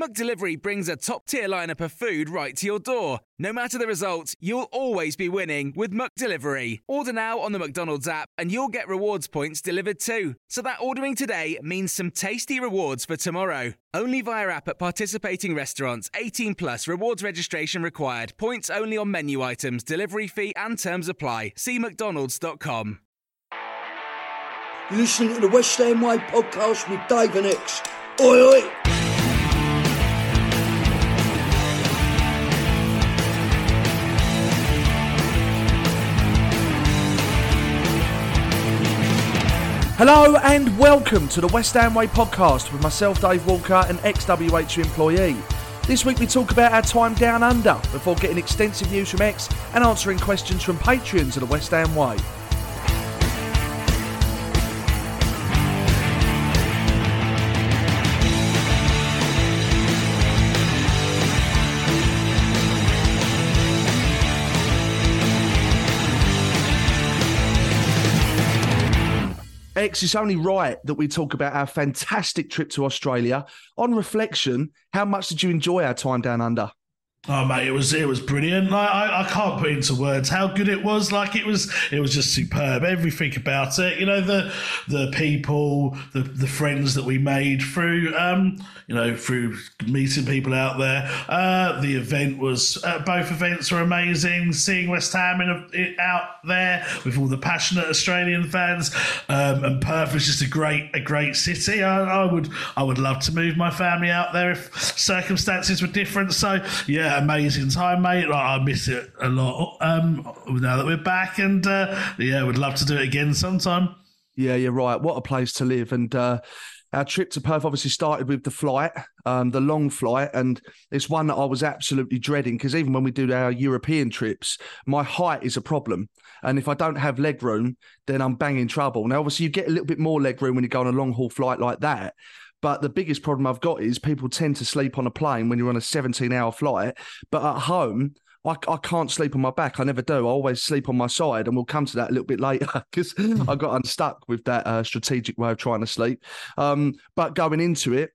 McDelivery brings a top-tier lineup of food right to your door. No matter the result, you'll always be winning with McDelivery. Order now on the McDonald's app and you'll get rewards points delivered too. So that ordering today means some tasty rewards for tomorrow. Only via app at participating restaurants. 18 plus rewards registration required. Points only on menu items, delivery fee and terms apply. See mcdonalds.com. You're listening to the West Way podcast with Dave and Ex. Oi, oi! Hello and welcome to the West Ham Way podcast with myself, Dave Walker, an ex WH employee. This week we talk about our time down under before getting extensive news from Ex and answering questions from Patreons of the West Ham Way. Ex, it's only right that we talk about our fantastic trip to Australia. On reflection, how much did you enjoy our time down under? Oh mate, it was it was brilliant. I, I, I can't put into words how good it was. Like it was it was just superb. Everything about it. You know the the people, the the friends that we made through um you know through meeting people out there. Uh, the event was uh, both events were amazing. Seeing West Ham in a, out there with all the passionate Australian fans, um, and Perth was just a great a great city. I, I would I would love to move my family out there if circumstances were different. So yeah amazing time, mate. Like, I miss it a lot um, now that we're back, and uh, yeah, would love to do it again sometime. Yeah, you're right. What a place to live. And uh, our trip to Perth obviously started with the flight, um, the long flight, and it's one that I was absolutely dreading because even when we do our European trips, my height is a problem. And if I don't have leg room, then I'm banging trouble. Now, obviously, you get a little bit more leg room when you go on a long haul flight like that. But the biggest problem I've got is people tend to sleep on a plane when you're on a 17 hour flight. But at home, I, I can't sleep on my back. I never do. I always sleep on my side, and we'll come to that a little bit later because I got unstuck with that uh, strategic way of trying to sleep. Um, but going into it,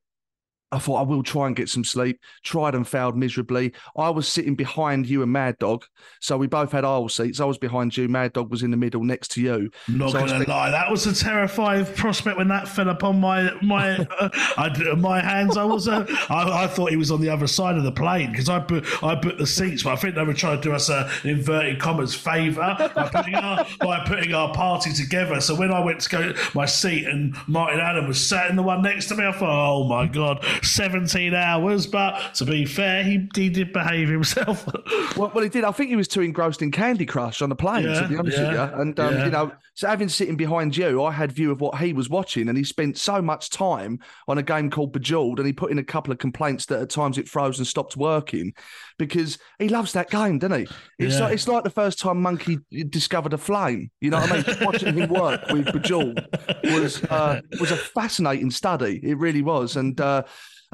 I thought I will try and get some sleep. Tried and failed miserably. I was sitting behind you and Mad Dog, so we both had aisle seats. I was behind you. Mad Dog was in the middle next to you. Not so gonna lie, that was a terrifying prospect when that fell upon my my uh, I, my hands. I was uh, I, I, thought he was on the other side of the plane because I put I put the seats, but I think they were trying to do us a inverted commas favour by putting our by putting our party together. So when I went to go my seat and Martin Allen was sat in the one next to me, I thought, oh my god 17 hours, but to be fair, he, he did behave himself. well, well, he did. I think he was too engrossed in Candy Crush on the plane, yeah, to be honest yeah, with you. And, um, yeah. you know, so having sitting behind you, I had view of what he was watching, and he spent so much time on a game called Bejeweled, and he put in a couple of complaints that at times it froze and stopped working because he loves that game, doesn't he? It's, like, it's like the first time Monkey discovered a flame. You know what I mean? watching him work with Bejeweled was, uh, was a fascinating study. It really was. And, uh,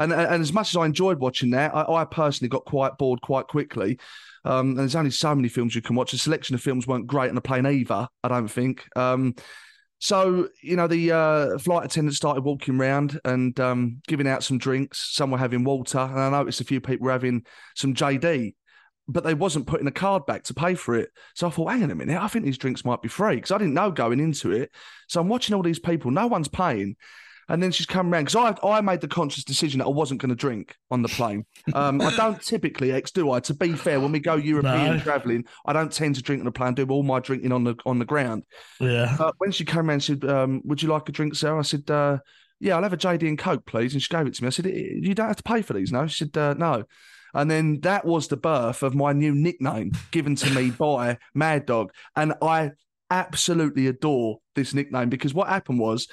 and, and as much as I enjoyed watching that, I, I personally got quite bored quite quickly. Um, and there's only so many films you can watch. The selection of films weren't great on the plane either, I don't think. Um, so, you know, the uh, flight attendant started walking around and um, giving out some drinks. Some were having water, and I noticed a few people were having some JD, but they wasn't putting a card back to pay for it. So I thought, hang on a minute, I think these drinks might be free because I didn't know going into it. So I'm watching all these people, no one's paying. And then she's come round because I, I made the conscious decision that I wasn't going to drink on the plane. Um, I don't typically, ex, do I? To be fair, when we go European no. traveling, I don't tend to drink on the plane. Do all my drinking on the on the ground. Yeah. But when she came around, she said, um, "Would you like a drink, sir?" I said, uh, "Yeah, I'll have a JD and Coke, please." And she gave it to me. I said, "You don't have to pay for these, no?" She said, uh, "No." And then that was the birth of my new nickname given to me by Mad Dog. And I absolutely adore this nickname because what happened was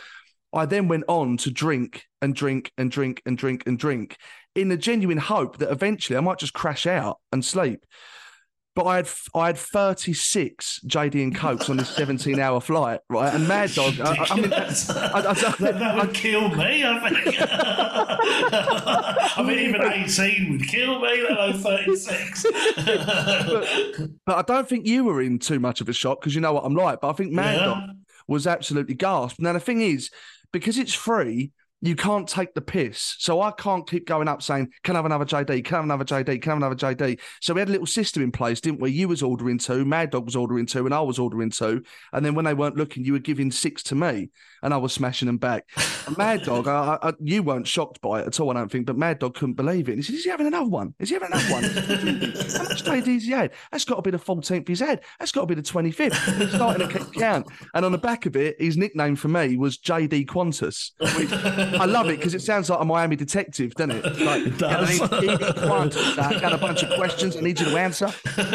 I then went on to drink and drink and drink and drink and drink in the genuine hope that eventually I might just crash out and sleep. But I had I had 36 JD and Cokes on this 17 hour flight, right? And Mad Dog, I, I mean, I, I, that would kill me. I think. I mean, even 18 would kill me. Let alone 36. but, but, I don't think you were in too much of a shock because you know what I'm like. But I think Mad yeah. Dog was absolutely gasped. Now the thing is, because it's free, you can't take the piss. So I can't keep going up saying, Can I have another JD? Can I have another JD? Can I have another JD? So we had a little system in place, didn't we? You was ordering two, Mad Dog was ordering two, and I was ordering two. And then when they weren't looking, you were giving six to me, and I was smashing them back. Mad Dog, I, I, you weren't shocked by it at all, I don't think, but Mad Dog couldn't believe it. And he said, Is he having another one? Is he having another one? How much JD's he had? That's got to be the 14th he's had. That's got to be the 25th. He's starting to count. And on the back of it, his nickname for me was JD Qantas. Which I love it because it sounds like a Miami detective, doesn't it? Like, it does. Qantas, got a bunch of questions I need you to answer.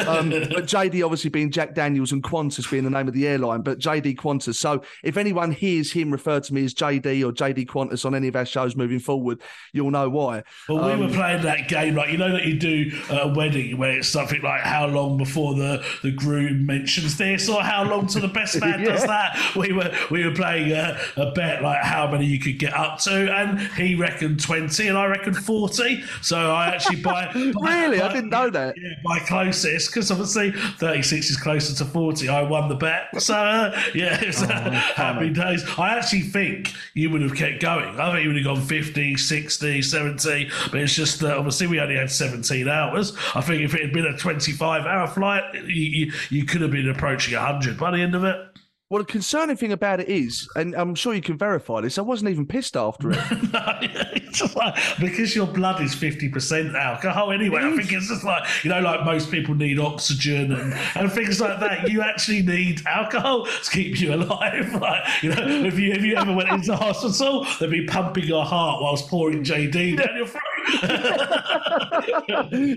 Um, but JD obviously being Jack Daniels and Qantas being the name of the airline, but JD Qantas. So if anyone hears him refer to me as JD or JD Qantas on any of our shows moving forward, you'll know why. Well, um, we were playing that game, like you know that you do a wedding where it's something like how long before the, the groom mentions this or how long till the best man yeah. does that. We were we were playing a, a bet like how many you could get up to, and he reckoned 20 and I reckoned 40. So I actually buy. really? I didn't know that. Yeah, my closest, because obviously 36 is closer to 40. I won the bet. So uh, yeah, it's oh, uh, happy days. I actually think you would have kept going. I think you would have gone 50, 60, 70. But it's just that obviously we only had 17 hours. I think if it had been a 25 hour flight, you, you, you could have been approaching 100 by the end of it. Well, the concerning thing about it is, and I'm sure you can verify this, I wasn't even pissed after it. no, like, because your blood is 50% alcohol anyway. I think it's just like, you know, like most people need oxygen and, and things like that. You actually need alcohol to keep you alive. Like, you know, if you, if you ever went into hospital, they'd be pumping your heart whilst pouring JD down your throat.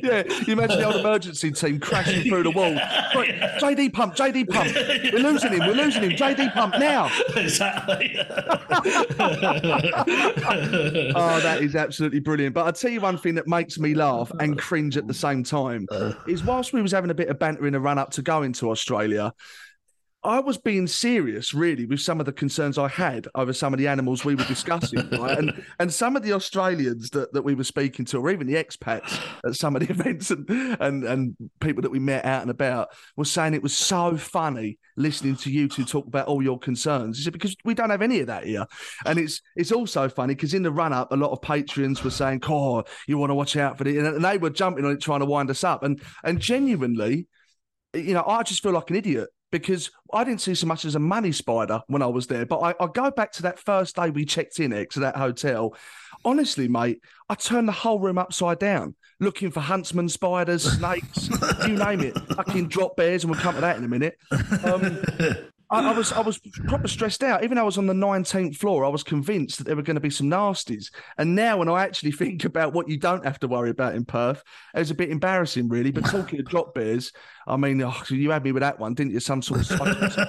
yeah, you imagine the old emergency team crashing through the wall. Right, JD pump, JD pump. We're losing him, we're losing him. JD pump now. Exactly. oh, that is absolutely brilliant. But I'll tell you one thing that makes me laugh and cringe at the same time uh. is whilst we was having a bit of banter in the run up to going to Australia, I was being serious, really, with some of the concerns I had over some of the animals we were discussing, right? And and some of the Australians that, that we were speaking to, or even the expats at some of the events and, and and people that we met out and about, were saying it was so funny listening to you two talk about all your concerns. He said because we don't have any of that here, and it's it's also funny because in the run up, a lot of patrons were saying, "Oh, you want to watch out for it," and they were jumping on it, trying to wind us up, and and genuinely you know, I just feel like an idiot because I didn't see so much as a money spider when I was there. But I, I go back to that first day we checked in to that hotel. Honestly, mate, I turned the whole room upside down, looking for huntsman spiders, snakes, you name it. Fucking drop bears, and we'll come to that in a minute. Um, I, I, was I was proper stressed out. Even though I was on the 19th floor, I was convinced that there were going to be some nasties. And now, when I actually think about what you don't have to worry about in Perth, it was a bit embarrassing, really. But talking of drop bears, I mean, oh, you had me with that one, didn't you? Some sort of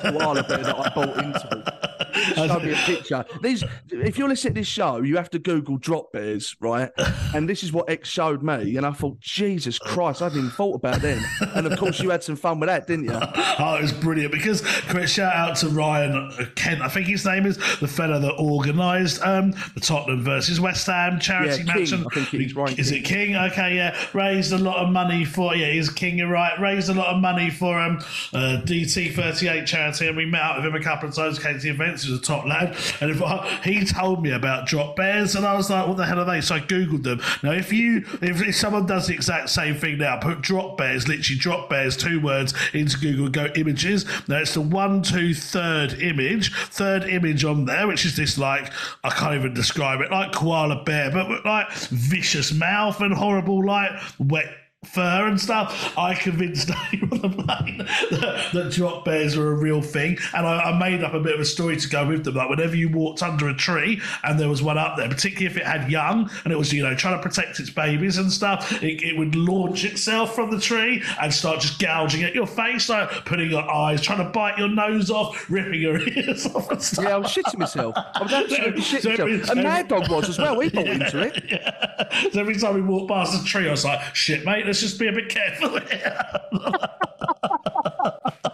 koala bear that I bought into. Show me a picture. These, if you're listening to this show, you have to Google drop bears, right? And this is what Ex showed me, and I thought, Jesus Christ, I hadn't even thought about them. And of course, you had some fun with that, didn't you? Oh, it was brilliant because shout out to Ryan Kent, I think his name is the fella that organised um, the Tottenham versus West Ham charity yeah, match. King. I think he's right. Is King. it King? Okay, yeah, raised a lot of money for yeah, he's King. You're right. Raised a lot of money for um uh, DT38 charity, and we met up with him a couple of times. Came to the events. Was a top lad. And if I, he told me about drop bears, and I was like, what the hell are they? So I googled them. Now, if you if, if someone does the exact same thing now, put drop bears, literally drop bears, two words into Google, go images. Now it's the one, two, third image, third image on there, which is this like I can't even describe it, like koala bear, but like vicious mouth and horrible like wet fur and stuff, I convinced anyone on the plane that, that drop bears are a real thing. And I, I, made up a bit of a story to go with them. Like whenever you walked under a tree and there was one up there, particularly if it had young and it was, you know, trying to protect its babies and stuff, it, it would launch itself from the tree and start just gouging at your face, like putting your eyes, trying to bite your nose off, ripping your ears off and stuff. Yeah, I was shitting myself. I was absolutely shitting so every, myself. A mad dog was as well. We bought yeah, into it. Yeah. So every time we walked past the tree, I was like, shit, mate, let's just be a bit careful.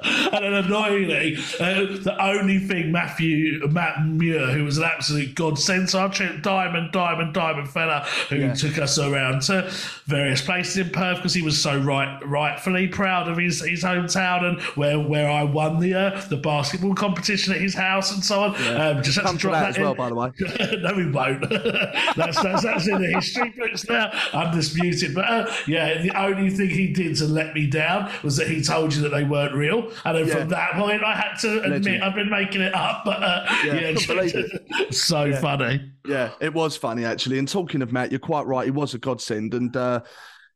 and then annoyingly, uh, the only thing Matthew Matt Muir, who was an absolute godsend, our diamond, diamond, diamond fella, who yeah. took us around to various places in Perth because he was so right, rightfully proud of his, his hometown and where where I won the uh, the basketball competition at his house and so on. Yeah. Um, just had to drop that, that as in. well, by the way. no, we won't. that's, that's that's in the history books now, undisputed. But uh, yeah, the only thing he did to let me down was that he told you that they weren't real. And then yeah. from that point, I had to admit Legend. I've been making it up. But uh, yeah, yeah so yeah. funny. Yeah, it was funny actually. And talking of Matt, you're quite right. He was a godsend, and uh,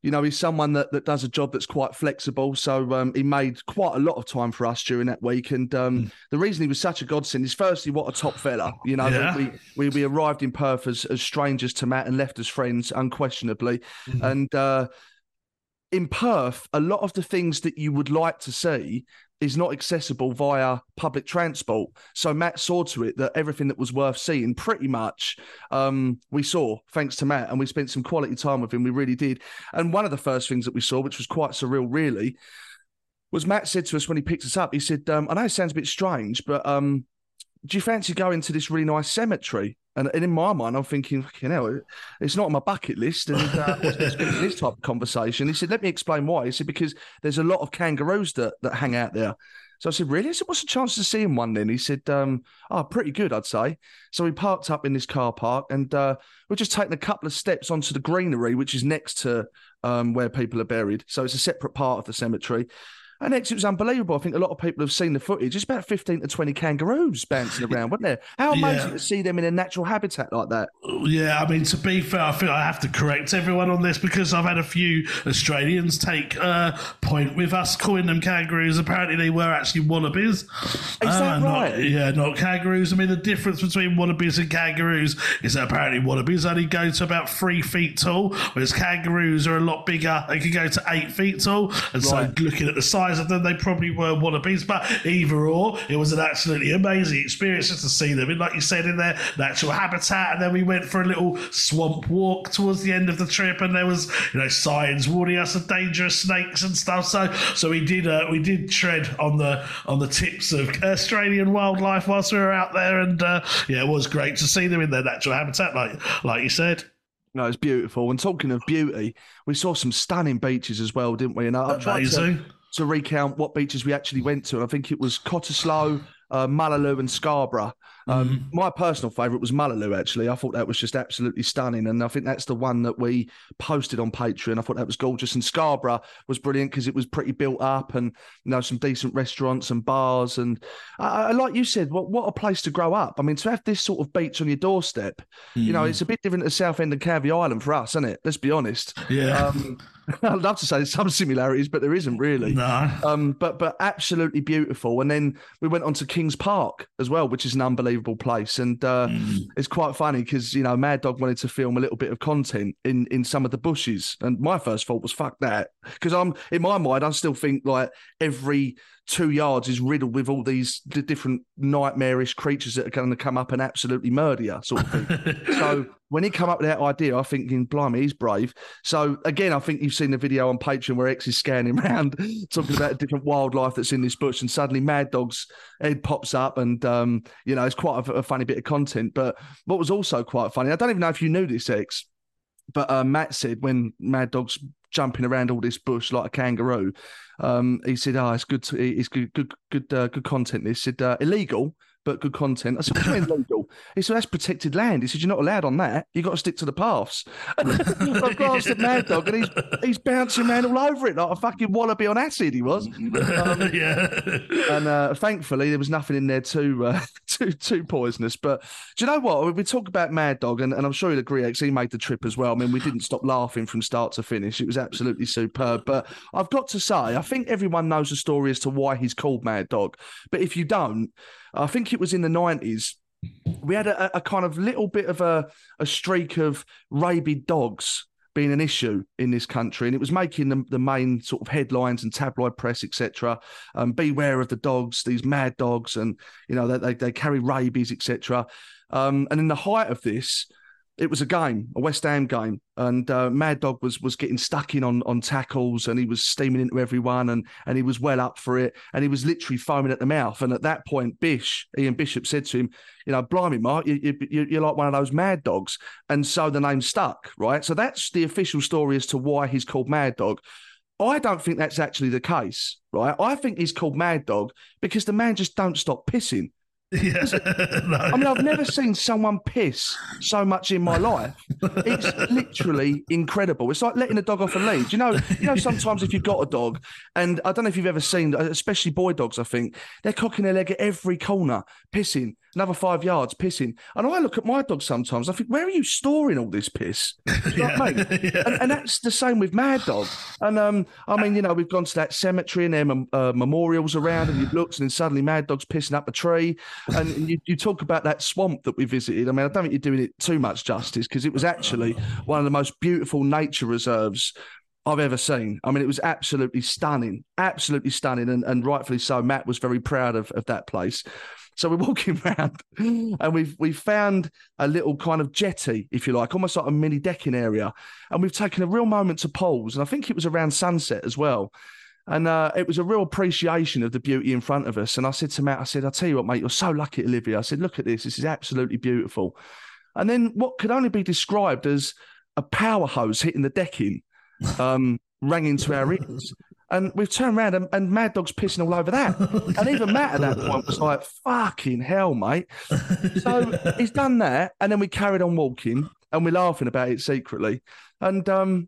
you know he's someone that, that does a job that's quite flexible. So um, he made quite a lot of time for us during that week. And um, mm. the reason he was such a godsend is firstly, what a top fella. You know, yeah. we, we we arrived in Perth as, as strangers to Matt and left as friends, unquestionably. Mm. And uh, in Perth, a lot of the things that you would like to see is not accessible via public transport. So Matt saw to it that everything that was worth seeing, pretty much, um, we saw thanks to Matt, and we spent some quality time with him. We really did. And one of the first things that we saw, which was quite surreal, really, was Matt said to us when he picked us up. He said, um, "I know it sounds a bit strange, but um, do you fancy going to this really nice cemetery?" And, and in my mind, I'm thinking, you know, it's not on my bucket list. And uh, this type of conversation. He said, let me explain why. He said, because there's a lot of kangaroos that, that hang out there. So I said, really? I said, what's the chance of seeing one then? He said, um, oh, pretty good, I'd say. So we parked up in this car park and uh, we're just taking a couple of steps onto the greenery, which is next to um, where people are buried. So it's a separate part of the cemetery. And next, it was unbelievable. I think a lot of people have seen the footage. It's about 15 to 20 kangaroos bouncing around, wasn't there? How amazing yeah. to see them in a natural habitat like that. Yeah, I mean, to be fair, I think I have to correct everyone on this because I've had a few Australians take uh, point with us calling them kangaroos. Apparently, they were actually wallabies. Is that uh, right? Not, yeah, not kangaroos. I mean, the difference between wallabies and kangaroos is that apparently wallabies only go to about three feet tall, whereas kangaroos are a lot bigger. They can go to eight feet tall. And right. so, looking at the size of them, they probably were wallabies. But either or, it was an absolutely amazing experience just to see them in, like you said, in their natural habitat. And then we went for a little swamp walk towards the end of the trip, and there was you know signs warning us of dangerous snakes and stuff. So so we did uh, we did tread on the on the tips of Australian wildlife whilst we were out there, and uh, yeah, it was great to see them in their natural habitat, like like you said. No, it's beautiful. And talking of beauty, we saw some stunning beaches as well, didn't we? And I, Amazing. To, to recount what beaches we actually went to. And I think it was Cottesloe, uh, Mullaloo, and Scarborough. Um, mm. My personal favourite was Mullaloo, actually. I thought that was just absolutely stunning. And I think that's the one that we posted on Patreon. I thought that was gorgeous. And Scarborough was brilliant because it was pretty built up and, you know, some decent restaurants and bars. And uh, like you said, what, what a place to grow up. I mean, to have this sort of beach on your doorstep, mm. you know, mm. it's a bit different to Southend and Canvey Island for us, isn't it? Let's be honest. Yeah. Um, I'd love to say there's some similarities, but there isn't really. No. Um, but but absolutely beautiful. And then we went on to Kings Park as well, which is an unbelievable place. And uh, mm. it's quite funny because you know Mad Dog wanted to film a little bit of content in in some of the bushes, and my first thought was fuck that because I'm in my mind I still think like every two yards is riddled with all these different nightmarish creatures that are going to come up and absolutely murder you, sort of thing. so when he come up with that idea, I think, blimey, he's brave. So again, I think you've seen the video on Patreon where Ex is scanning around talking about different wildlife that's in this bush, and suddenly Mad Dog's head pops up, and um, you know, it's quite a, a funny bit of content. But what was also quite funny, I don't even know if you knew this, Ex, but uh, Matt said when Mad Dog's jumping around all this bush like a kangaroo, um, he said, "Oh, it's good. To, it's good, good, good, uh, good content." He said, uh, "Illegal, but good content. I said, what do you mean He said, that's protected land. He said, you're not allowed on that. You've got to stick to the paths. I've glanced at Mad Dog and he's he's bouncing around all over it like a fucking wallaby on acid, he was. Um, yeah. and uh, thankfully, there was nothing in there too, uh, too, too poisonous. But do you know what? We talk about Mad Dog, and, and I'm sure you'll agree, Ex, he made the trip as well. I mean, we didn't stop laughing from start to finish. It was absolutely superb. But I've got to say, I think everyone knows the story as to why he's called Mad Dog. But if you don't, I think it was in the 90s we had a, a, kind of little bit of a, a streak of rabid dogs being an issue in this country, and it was making the, the main sort of headlines and tabloid press, etc. Um, beware of the dogs, these mad dogs, and you know they they, they carry rabies, etc. Um, and in the height of this, it was a game, a West Ham game, and uh, Mad Dog was was getting stuck in on on tackles, and he was steaming into everyone, and and he was well up for it, and he was literally foaming at the mouth. And at that point, Bish, Ian Bishop, said to him, "You know, blimey, Mark, you, you, you're like one of those Mad Dogs," and so the name stuck, right? So that's the official story as to why he's called Mad Dog. I don't think that's actually the case, right? I think he's called Mad Dog because the man just don't stop pissing. Yeah. I mean, I've never seen someone piss so much in my life. It's literally incredible. It's like letting a dog off a lead. You know, you know, sometimes if you've got a dog, and I don't know if you've ever seen, especially boy dogs, I think they're cocking their leg at every corner, pissing another five yards, pissing. And I look at my dog sometimes. I think, where are you storing all this piss? You know yeah. yeah. and, and, that's the same with Mad Dog. And um, I mean, you know, we've gone to that cemetery and there are uh, memorials around, and you've looked, and then suddenly Mad Dog's pissing up a tree. And you, you talk about that swamp that we visited. I mean, I don't think you're doing it too much justice because it was actually one of the most beautiful nature reserves I've ever seen. I mean, it was absolutely stunning, absolutely stunning, and, and rightfully so. Matt was very proud of, of that place. So we're walking around and we've we've found a little kind of jetty, if you like, almost like a mini decking area. And we've taken a real moment to pause. And I think it was around sunset as well. And uh, it was a real appreciation of the beauty in front of us. And I said to Matt, I said, I'll tell you what, mate, you're so lucky to live here. I said, look at this. This is absolutely beautiful. And then what could only be described as a power hose hitting the decking um, rang into our ears. And we've turned around and, and, Mad Dog's pissing all over that. and even Matt at that point was like, fucking hell, mate. So he's done that. And then we carried on walking and we're laughing about it secretly. And um,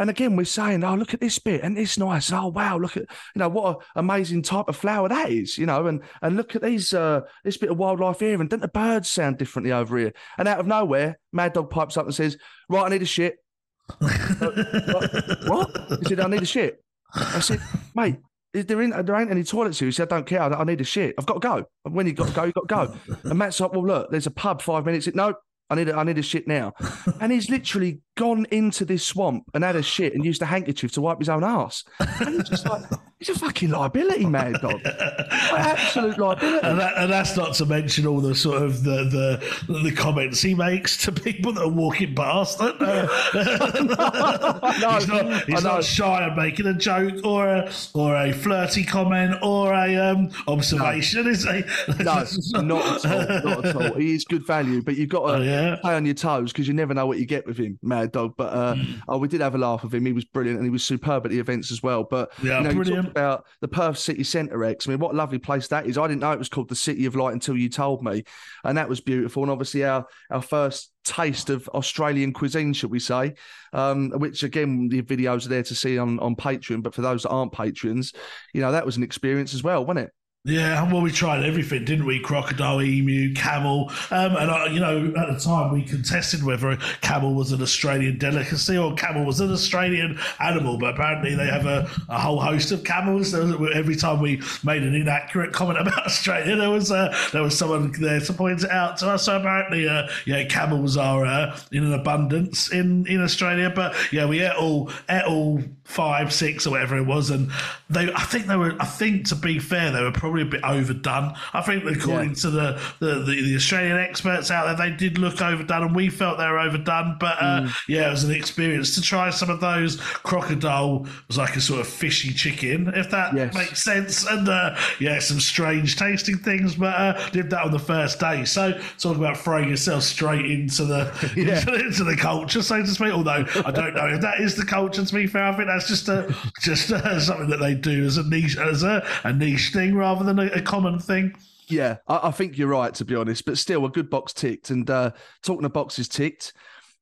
and again, we're saying, oh, look at this bit and it's nice. Oh, wow, look at, you know, what an amazing type of flower that is, you know, and and look at these, uh, this bit of wildlife here. And don't the birds sound differently over here? And out of nowhere, Mad Dog pipes up and says, right, I need a shit. what? He said, I need a shit. I said, mate, is there ain't, there ain't any toilets here. He said, I don't care. I, I need a shit. I've got to go. And when you got to go, you got to go. And Matt's like, well, look, there's a pub five minutes. No, I need a, I need a shit now. And he's literally gone into this swamp and had a shit and used a handkerchief to wipe his own ass. And he's just like, he's a fucking liability, man, dog. absolute liability. And, that, and, that's not to mention all the sort of the, the the comments he makes to people that are walking past. Uh, no, he's not, he's not shy of making a joke or a or a flirty comment or a um, observation, no. is he? no, not at all. Not at all. He is good value, but you've got to oh, yeah? stay on your toes because you never know what you get with him, dog. But uh, mm. oh, we did have a laugh with him. He was brilliant and he was superb at the events as well. But yeah, you know, brilliant. You about the Perth City Centre Ex. I mean, what a lovely place that is. I didn't know it was called the City of Light until you told me, and that was beautiful. And obviously, our our first taste of Australian cuisine, should we say? Um, which again, the videos are there to see on on Patreon. But for those that aren't patrons, you know, that was an experience as well, wasn't it? Yeah, well, we tried everything, didn't we? Crocodile, emu, camel, um, and uh, you know, at the time we contested whether camel was an Australian delicacy or camel was an Australian animal. But apparently, they have a, a whole host of camels. Every time we made an inaccurate comment about Australia, there was uh, there was someone there to point it out to us. So apparently, uh, yeah, camels are uh, in an abundance in in Australia. But yeah, we ate all ate all five, six, or whatever it was, and they. I think they were. I think to be fair, they were probably probably a bit overdone. I think, according yeah. to the, the, the, the, Australian experts out there, they did look overdone, and we felt they were overdone. But uh, mm. yeah, it was an experience to try some of those. Crocodile was like a sort of fishy chicken, if that yes. makes sense. And uh, yeah, some strange tasting things, but uh, did that on the first day. So talk about throwing yourself straight into the yeah. into, into, the culture, so to speak. Although I don't know if that is the culture. To be fair, I think that's just a just uh, something that they do as a niche as a, a niche thing rather rather than a, a common thing. Yeah, I, I, think you're right to be honest, but still a good box ticked. And uh, talking of boxes ticked,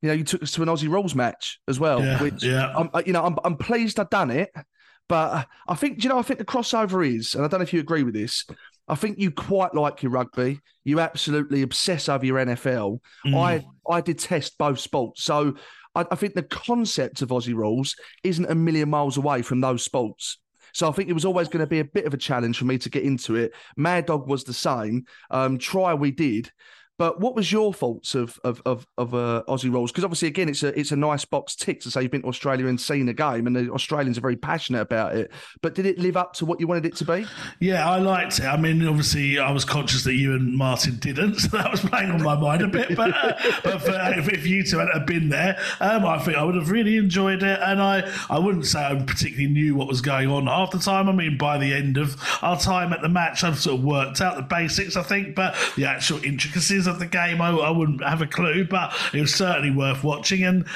you know, you took us to an Aussie rules match as well, yeah, which yeah. I'm, you know, I'm, I'm pleased I've done it. But I think, you know, I think the crossover is, and I don't know if you agree with this. I think you quite like your rugby. You absolutely obsess over your NFL. Mm. I I detest both sports. So I, I think the concept of Aussie rules isn't a million miles away from those sports. So I think it was always going to be a bit of a challenge for me to get into it. Mad Dog was the same. Um, try we did, but what was your thoughts of of of, of uh, Aussie rules? Because obviously, again, it's a it's a nice box tick to say you've been to Australia and seen a game, and the Australians are very passionate about it. But did it live up to what you wanted it to be? Yeah, I liked it. I mean, obviously, I was conscious that you and Martin didn't, so that was playing on my mind a bit. But, but for, if, if, you two hadn't been there, um, I think I would have really enjoyed it. And I I wouldn't say I particularly knew what was going on half the time. I mean, by the end of our time at the match, I've sort of worked out the basics, I think, but the actual intricacies of the game, I, I wouldn't have a clue, but it was certainly worth watching. And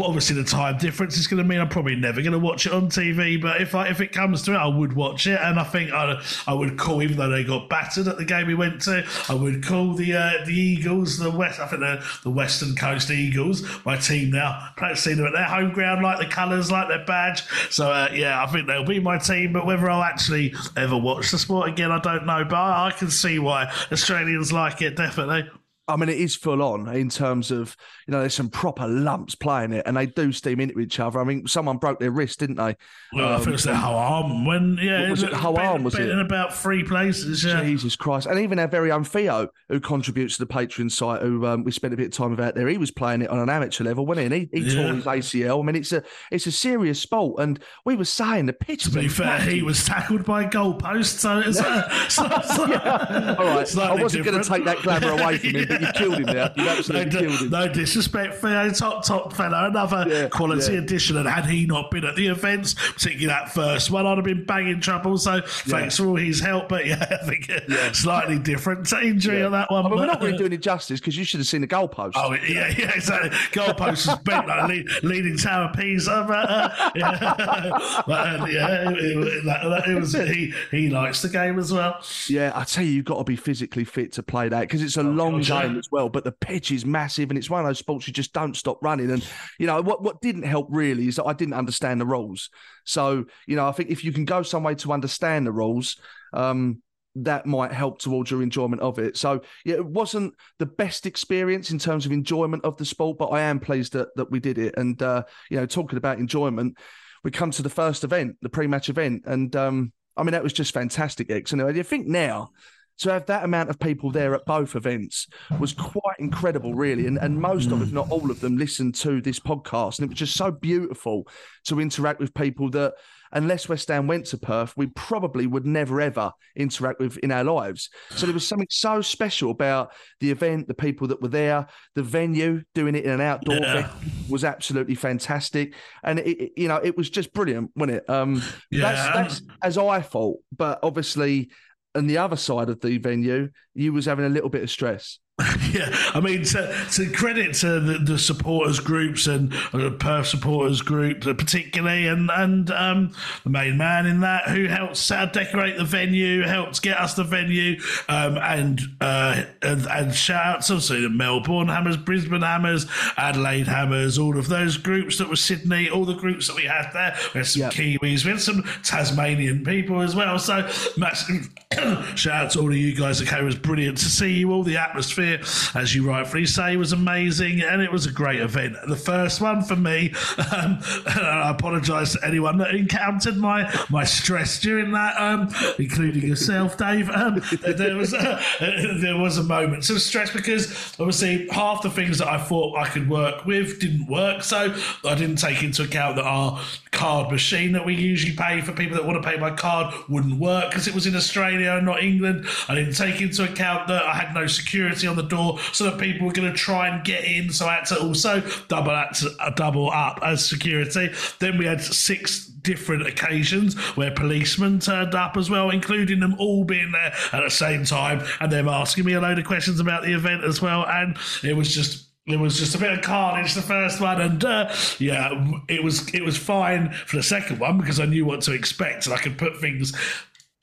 obviously, the time difference is going to mean I'm probably never going to watch it on TV. But if I, if it comes to it, I would watch it. And I think I, I would call, even though they got battered at the game we went to, I would call the uh, the Eagles, the West, I think the, the Western Coast Eagles, my team now. Perhaps seen them at their home ground, like the colours, like their badge. So uh, yeah, I think they'll be my team. But whether I'll actually ever watch the sport again, I don't know. But I, I can see why Australians like it, definitely. I mean, it is full on in terms of you know, there's some proper lumps playing it, and they do steam into each other. I mean, someone broke their wrist, didn't they? Well, um, I think it was their arm when yeah, was it, it arm was it in about three places? Yeah. Jesus Christ! And even our very own Theo, who contributes to the Patreon site, who um, we spent a bit of time with out there, he was playing it on an amateur level, wasn't he? And he, he yeah. tore his ACL. I mean, it's a it's a serious sport, and we were saying the pitch. To be fair, he was tackled by a goalpost, so it's uh, so, so, yeah. all right. I wasn't going to take that glamour away from him, you killed him there. You absolutely no, killed him. No disrespect, Theo, top top fellow, another yeah, quality yeah. addition. And had he not been at the events, particularly that first one, I'd have been banging trouble. So thanks for all his help. But yeah, I think slightly different injury on that one. I mean, we're not really doing it justice because you should have seen the goalpost. Oh yeah, yeah, exactly. Goalpost was bent like lead, leading tower Pisa. But, uh, yeah, but, uh, yeah it, it, it was he. He likes the game as well. Yeah, I tell you, you've got to be physically fit to play that because it's a oh, long game as well. But the pitch is massive, and it's one of those sports you just don't stop running. And you know what? What didn't help really is that I didn't understand the rules. So you know, I think if you can go some way to understand the rules. Um, that might help towards your enjoyment of it. So yeah, it wasn't the best experience in terms of enjoyment of the sport, but I am pleased that that we did it. And uh, you know, talking about enjoyment, we come to the first event, the pre-match event, and um, I mean that was just fantastic. Ex. And I think now to have that amount of people there at both events was quite incredible, really. And, and most of, if not all of them, listened to this podcast. And it was just so beautiful to interact with people that, unless West Ham went to Perth, we probably would never, ever interact with in our lives. So there was something so special about the event, the people that were there, the venue, doing it in an outdoor yeah. was absolutely fantastic. And, it, you know, it was just brilliant, wasn't it? Um, yeah. That's, that's as I thought. But obviously, and the other side of the venue, you was having a little bit of stress. yeah, I mean, to, to credit to the, the, supporters groups and the Perth supporters group, particularly, and and um, the main man in that who helped decorate the venue, helped get us the venue, um, and, uh, and, and shout out to so the Melbourne Hammers, Brisbane Hammers, Adelaide Hammers, all of those groups that were Sydney, all the groups that we had there. We had some yep. Kiwis, we had some Tasmanian people as well. So massive shout out to all of you guys. It was brilliant to see you all. The atmosphere as you rightfully say, was amazing and it was a great event. The first one for me, um, I apologise to anyone that encountered my my stress during that, um, including yourself, Dave. Um, there was a, there was a moment of stress because obviously half the things that I thought I could work with didn't work, so I didn't take into account that our card machine that we usually pay for people that want to pay by card wouldn't work because it was in Australia and not England. I didn't take into account that I had no security on the door so that people were going to try and get in. So I had to also double uh, double up as security. Then we had six different occasions where policemen turned up as well, including them all being there at the same time and them asking me a load of questions about the event as well. And it was just it was just a bit of carnage the first one, and uh, yeah, it was it was fine for the second one because I knew what to expect and I could put things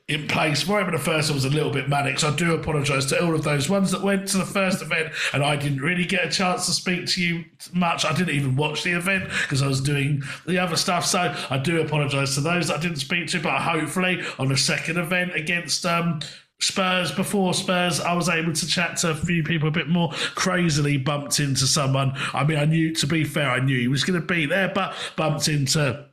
in place it, the first one was a little bit manic. So I do apologise to all of those ones that went to the first event and I didn't really get a chance to speak to you much. I didn't even watch the event because I was doing the other stuff. So I do apologise to those that I didn't speak to, but hopefully on the second event against um, Spurs before Spurs, I was able to chat to a few people a bit more. Crazily bumped into someone. I mean, I knew, to be fair, I knew he was going to be there, but bumped into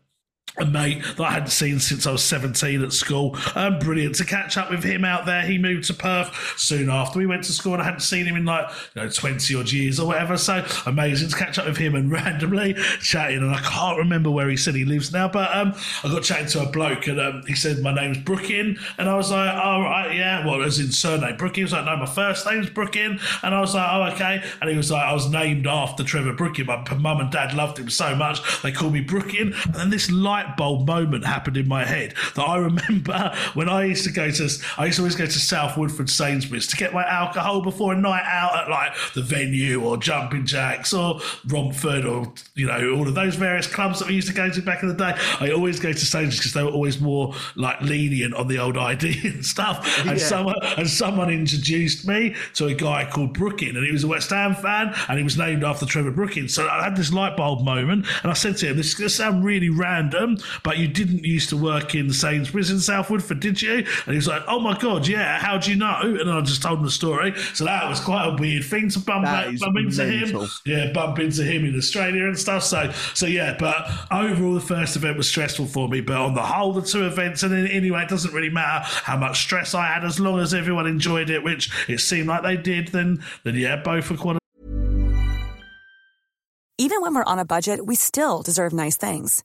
a mate that I hadn't seen since I was 17 at school. Um, brilliant to catch up with him out there. He moved to Perth soon after we went to school and I hadn't seen him in like, you know, 20 odd years or whatever. So amazing to catch up with him and randomly chatting. And I can't remember where he said he lives now, but um, I got chatting to a bloke and um, he said, My name's Brooking. And I was like, Oh, right, yeah. Well, as in surname Brooking. He was like, No, my first name's Brooking. And I was like, Oh, okay. And he was like, I was named after Trevor Brooking. My mum and dad loved him so much, they called me Brooking. And then this light bulb moment happened in my head that I remember when I used to go to, I used to always go to South Woodford Sainsbury's to get my alcohol before a night out at like the venue or Jumping Jacks or Romford or, you know, all of those various clubs that we used to go to back in the day. I always go to Sainsbury's because they were always more like lenient on the old ID and stuff. And, yeah. someone, and someone introduced me to a guy called Brooking and he was a West Ham fan and he was named after Trevor Brooking. So I had this light bulb moment and I said to him, this is going to sound really random, but you didn't used to work in Sainsbury's in South Woodford, did you? And he was like, oh my God, yeah, how do you know? And I just told him the story. So that was quite a weird thing to bump, back, bump into him. Yeah, bump into him in Australia and stuff. So, so yeah, but overall, the first event was stressful for me. But on the whole, the two events, and anyway, it doesn't really matter how much stress I had as long as everyone enjoyed it, which it seemed like they did, then, then yeah, both were quite. Even when we're on a budget, we still deserve nice things.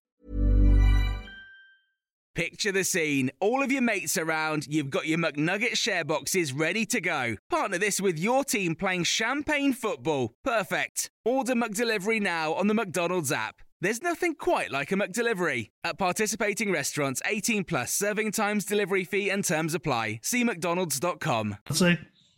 Picture the scene. All of your mates around, you've got your McNugget share boxes ready to go. Partner this with your team playing champagne football. Perfect. Order McDelivery now on the McDonald's app. There's nothing quite like a McDelivery. At participating restaurants, 18 plus serving times, delivery fee, and terms apply. See McDonald's.com. See?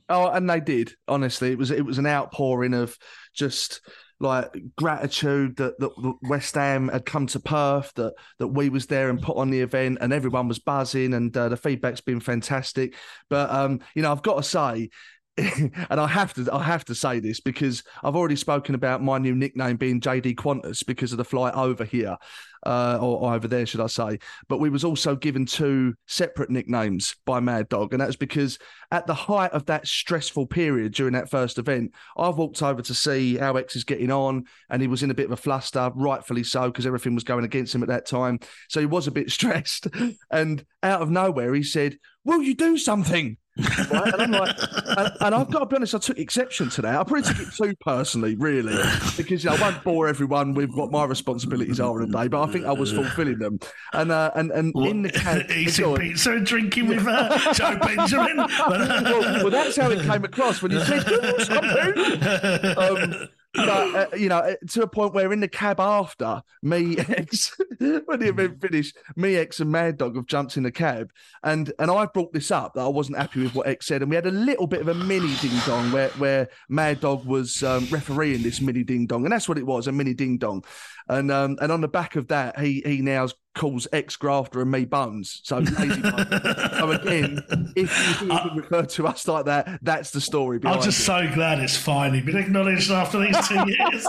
Oh, and they did. Honestly, it was it was an outpouring of just like gratitude that, that West Ham had come to Perth, that that we was there and put on the event, and everyone was buzzing, and uh, the feedback's been fantastic. But um, you know, I've got to say, and I have to I have to say this because I've already spoken about my new nickname being JD Qantas because of the flight over here uh, or, or, over there, should I say? But we was also given two separate nicknames by Mad Dog, and that's because at the height of that stressful period during that first event, I've walked over to see how Ex is getting on, and he was in a bit of a fluster, rightfully so, because everything was going against him at that time. So he was a bit stressed, and out of nowhere, he said, "Will you do something?" Right? And I'm like, and, and, I've got to be honest, I took exception to that. I probably took it too personally, really, because you know, I won't bore everyone with what my responsibilities are in a day, but I think I was fulfilling them. And uh, and and what? in the camp, eating pizza and drinking with uh, Joe Benjamin. well, well, that's how it came across when you said, "Do something." Um, but uh, you know, uh, to a point where in the cab after me, Ex, when the event finished, me, ex and Mad Dog have jumped in the cab, and and I brought this up that I wasn't happy with what Ex said, and we had a little bit of a mini ding dong where where Mad Dog was um, refereeing this mini ding dong, and that's what it was, a mini ding dong, and um, and on the back of that, he he now's calls ex grafter and me bones. So lazy so again, if you can refer to us like that, that's the story. I'm just it. so glad it's finally been acknowledged after these two years.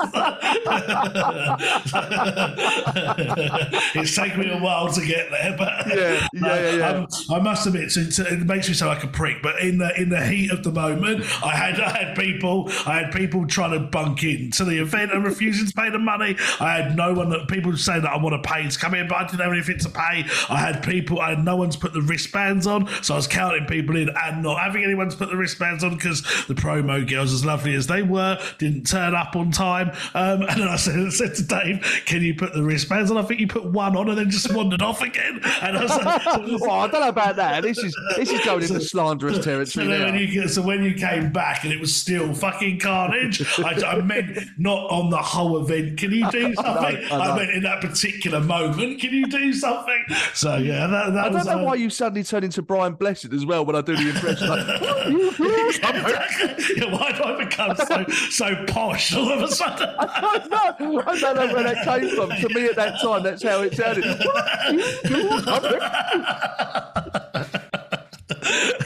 it's taken me a while to get there, but yeah, yeah, yeah. yeah. I must admit, it makes me sound like a prick. But in the in the heat of the moment, I had I had people I had people trying to bunk in to the event and refusing to pay the money. I had no one that people saying that I want to pay to come in, but I have anything to pay. I had people, I had no one to put the wristbands on, so I was counting people in and not having anyone to put the wristbands on because the promo girls, as lovely as they were, didn't turn up on time. Um, and then I said, said to Dave, "Can you put the wristbands on?" I think you put one on and then just wandered off again. And I was like, well, I don't know about that. This is this is going into slanderous territory. So, when you, so when you came back and it was still fucking carnage, I, I meant not on the whole event. Can you do something? I, I, I meant in that particular moment. Can you do something? So yeah, that, that I don't know uh, why you suddenly turn into Brian Blessed as well when I do the impression. Like, yeah, why do I become so so posh all of a sudden? I don't know. I don't know where that came from. To me, at that time, that's how it sounded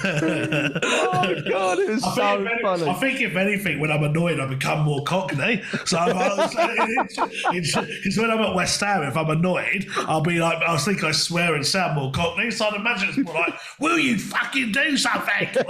oh god, it was I so think funny. I think if anything, when I'm annoyed, I become more cockney. So because when I'm at West Ham, if I'm annoyed, I'll be like, I think I swear and sound more cockney. So I'd imagine it's more like, "Will you fucking do something?"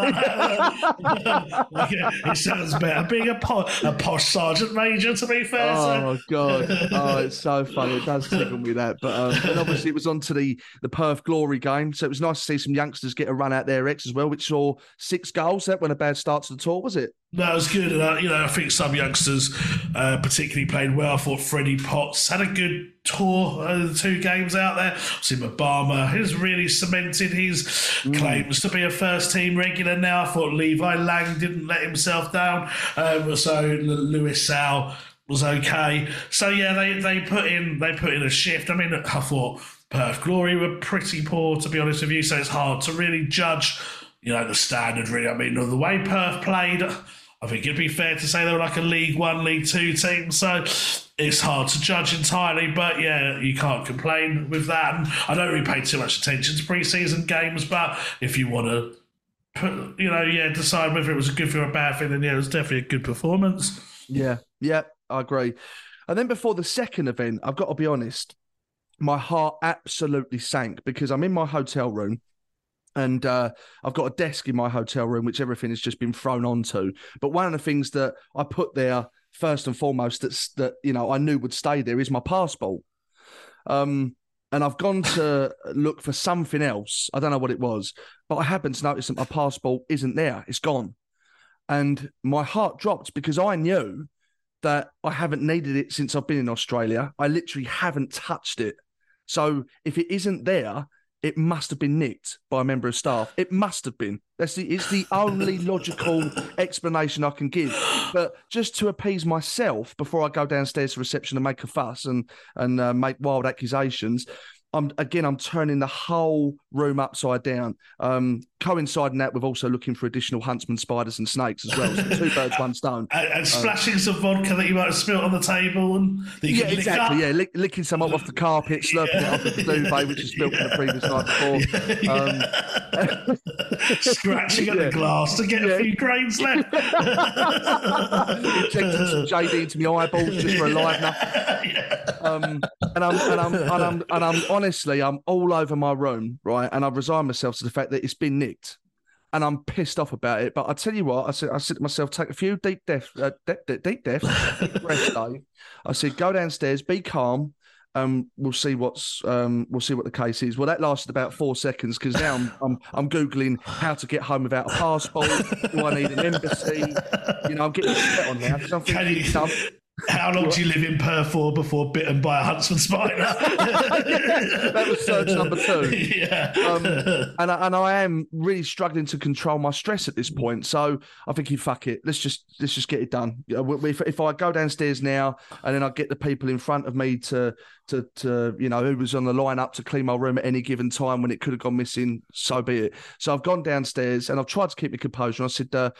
like, it sounds better being a, po- a posh sergeant major. To be fair. Oh so. god, oh it's so funny. It does tickle me that, but um, and obviously it was on to the the Perth Glory game, so it was nice to see some youngsters get a run out there X as well, which saw six goals. That went a bad start to the tour, was it? No, it was good. And, uh, you know, I think some youngsters uh, particularly played well. I thought Freddie Potts had a good tour, uh, the two games out there. See, Obama has really cemented his mm. claims to be a first team regular now. I thought Levi Laing didn't let himself down. Um, so Lewis Sal was okay. So yeah, they, they put in they put in a shift. I mean, I thought Perth Glory were pretty poor, to be honest with you. So it's hard to really judge, you know, the standard. Really, I mean, the way Perth played, I think it'd be fair to say they were like a League One, League Two team. So it's hard to judge entirely. But yeah, you can't complain with that. And I don't really pay too much attention to preseason games, but if you want to. Put, you know, yeah, decide whether it was a good thing or a bad thing. Then yeah, it was definitely a good performance. Yeah, yeah, I agree. And then before the second event, I've got to be honest, my heart absolutely sank because I'm in my hotel room and uh, I've got a desk in my hotel room, which everything has just been thrown onto. But one of the things that I put there first and foremost that's that you know I knew would stay there is my passport. Um, and I've gone to look for something else. I don't know what it was, but I happened to notice that my passport isn't there. It's gone, and my heart dropped because I knew that I haven't needed it since I've been in Australia. I literally haven't touched it so if it isn't there, it must have been nicked by a member of staff. It must have been. That's the, it's the only logical explanation I can give. But just to appease myself before I go downstairs to reception and make a fuss and and uh, make wild accusations, I'm again, I'm turning the whole room upside down. Um, coinciding that with also looking for additional huntsman spiders and snakes as well. So two birds, one stone. And, and splashing um, some vodka that you might have spilt on the table and yeah, exactly. Yeah, Lick, licking some up off the carpet, slurping yeah. it off the duvet, which was spilt from the previous night before. Um, Scratching at yeah. the glass to get a few grains left. Injecting some JD into my eyeballs just for a livener. Um, and I'm and I'm and I'm and I'm honestly, I'm all over my room, right? And I've resigned myself to the fact that it's been nicked. And I'm pissed off about it. But I tell you what, I said, I said to myself, take a few deep death, uh, deep, deep, deep death, breaths. I said, go downstairs, be calm, um, we'll see what's um, we'll see what the case is. Well, that lasted about four seconds because now I'm, I'm, I'm googling how to get home without a passport. Do I need an embassy? You know, I'm getting set on now because I'm thinking, you, how long do you live in Perth for before bitten by a huntsman spider? that was search number two. Yeah. Um, and, I, and I am really struggling to control my stress at this point. So I'm thinking, fuck it, let's just let's just get it done. If, if I go downstairs now and then I get the people in front of me to to to you know who was on the line up to clean my room at any given time when it could have gone missing, so be it. So I've gone downstairs and I've tried to keep my composure. I said. Uh,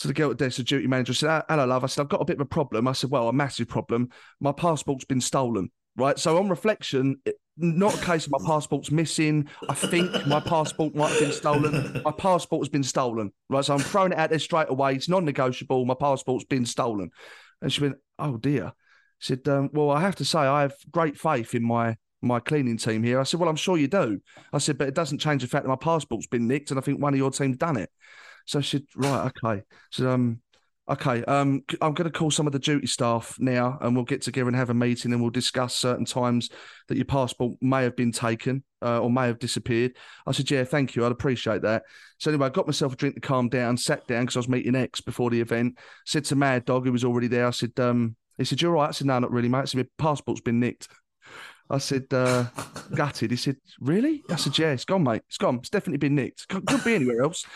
so the girl at desk, the duty manager said, Hello, love. I said, I've got a bit of a problem. I said, Well, a massive problem. My passport's been stolen. Right. So on reflection, it, not a case of my passport's missing. I think my passport might have been stolen. My passport has been stolen. Right. So I'm throwing it out there straight away. It's non negotiable. My passport's been stolen. And she went, Oh dear. She said, um, Well, I have to say, I have great faith in my my cleaning team here. I said, Well, I'm sure you do. I said, But it doesn't change the fact that my passport's been nicked and I think one of your team's done it. So she said, right, okay. So um, Okay, um, I'm going to call some of the duty staff now, and we'll get together and have a meeting, and we'll discuss certain times that your passport may have been taken uh, or may have disappeared. I said, yeah, thank you, I'd appreciate that. So anyway, I got myself a drink to calm down, sat down because I was meeting Ex before the event. Said to Mad Dog, who was already there, I said, um, he said, you're right. I said, no, not really, mate. I said, my passport's been nicked. I said, uh, gutted. He said, really? I said, yeah, it's gone, mate. It's gone. It's definitely been nicked. Could, could be anywhere else.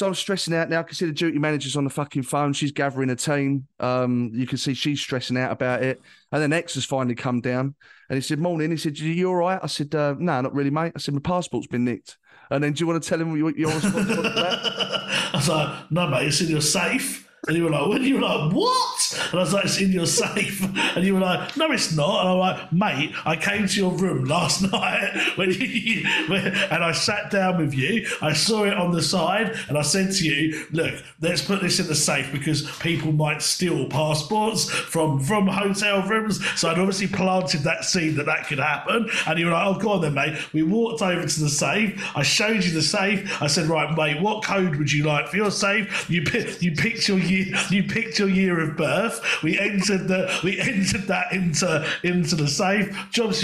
So I'm stressing out now. I can see the duty manager's on the fucking phone. She's gathering a team. Um, you can see she's stressing out about it. And then Ex has finally come down and he said, Morning. He said, You all right? I said, uh, No, not really, mate. I said, My passport's been nicked. And then do you want to tell him what you're responsible for that? I was like, No, mate, You said you're safe. And you were like, when you were like, what? And I was like, it's in your safe. And you were like, no, it's not. And I'm like, mate, I came to your room last night when you, when, and I sat down with you. I saw it on the side and I said to you, look, let's put this in the safe because people might steal passports from, from hotel rooms. So I'd obviously planted that seed that that could happen. And you were like, oh, go on then, mate. We walked over to the safe. I showed you the safe. I said, right, mate, what code would you like for your safe? You, you picked your year, you picked your year of birth. We entered the we entered that into into the safe. Job's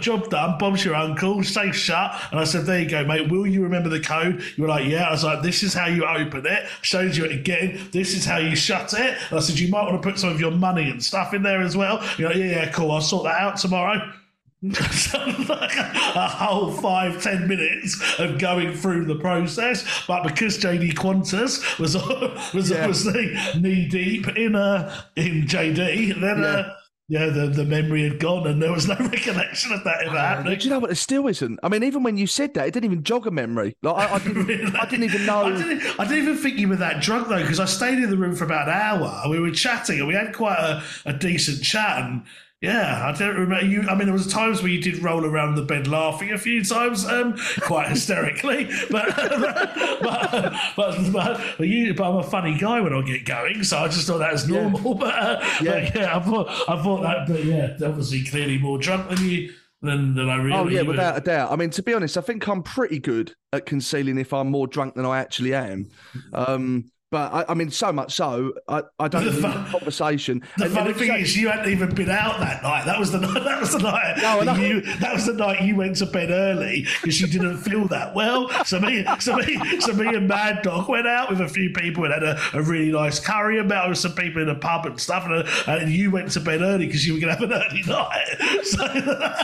job done. Bob's your uncle. Safe shut. And I said, there you go, mate. Will you remember the code? You were like, yeah. I was like, this is how you open it. Showed you it again. This is how you shut it. And I said, you might want to put some of your money and stuff in there as well. You're like, yeah, yeah, cool. I'll sort that out tomorrow. a whole five ten minutes of going through the process, but because JD Qantas was was yeah. obviously knee deep in uh, in JD, then. Uh, yeah. Uh, yeah, the, the memory had gone and there was no recollection of that ever happening. Do you know what? It still isn't. I mean, even when you said that, it didn't even jog a memory. Like I, I, didn't, I didn't even know. I didn't, I didn't, even think you were that drunk though, because I stayed in the room for about an hour. We were chatting and we had quite a, a decent chat. And yeah, I don't remember you. I mean, there was times where you did roll around the bed laughing a few times, um, quite hysterically. But but, but, but, but, you, but I'm a funny guy when I get going, so I just thought that was normal. Yeah. But, uh, yeah. but yeah, I thought I thought that. But yeah, obviously, clearly more drunk than you than, than I really. Oh yeah, without a doubt. I mean, to be honest, I think I'm pretty good at concealing if I'm more drunk than I actually am. Um, but I, I, mean, so much so, I, I don't the fun, conversation. The and, funny and thing is, you hadn't even been out that night. That was the night. That was the night. No, that, you, that was the night you went to bed early because you didn't feel that well. So me, so me, so me and Mad Dog went out with a few people and had a, a really nice curry met with some people in a pub and stuff. And, uh, and you went to bed early because you were going to have an early night. So,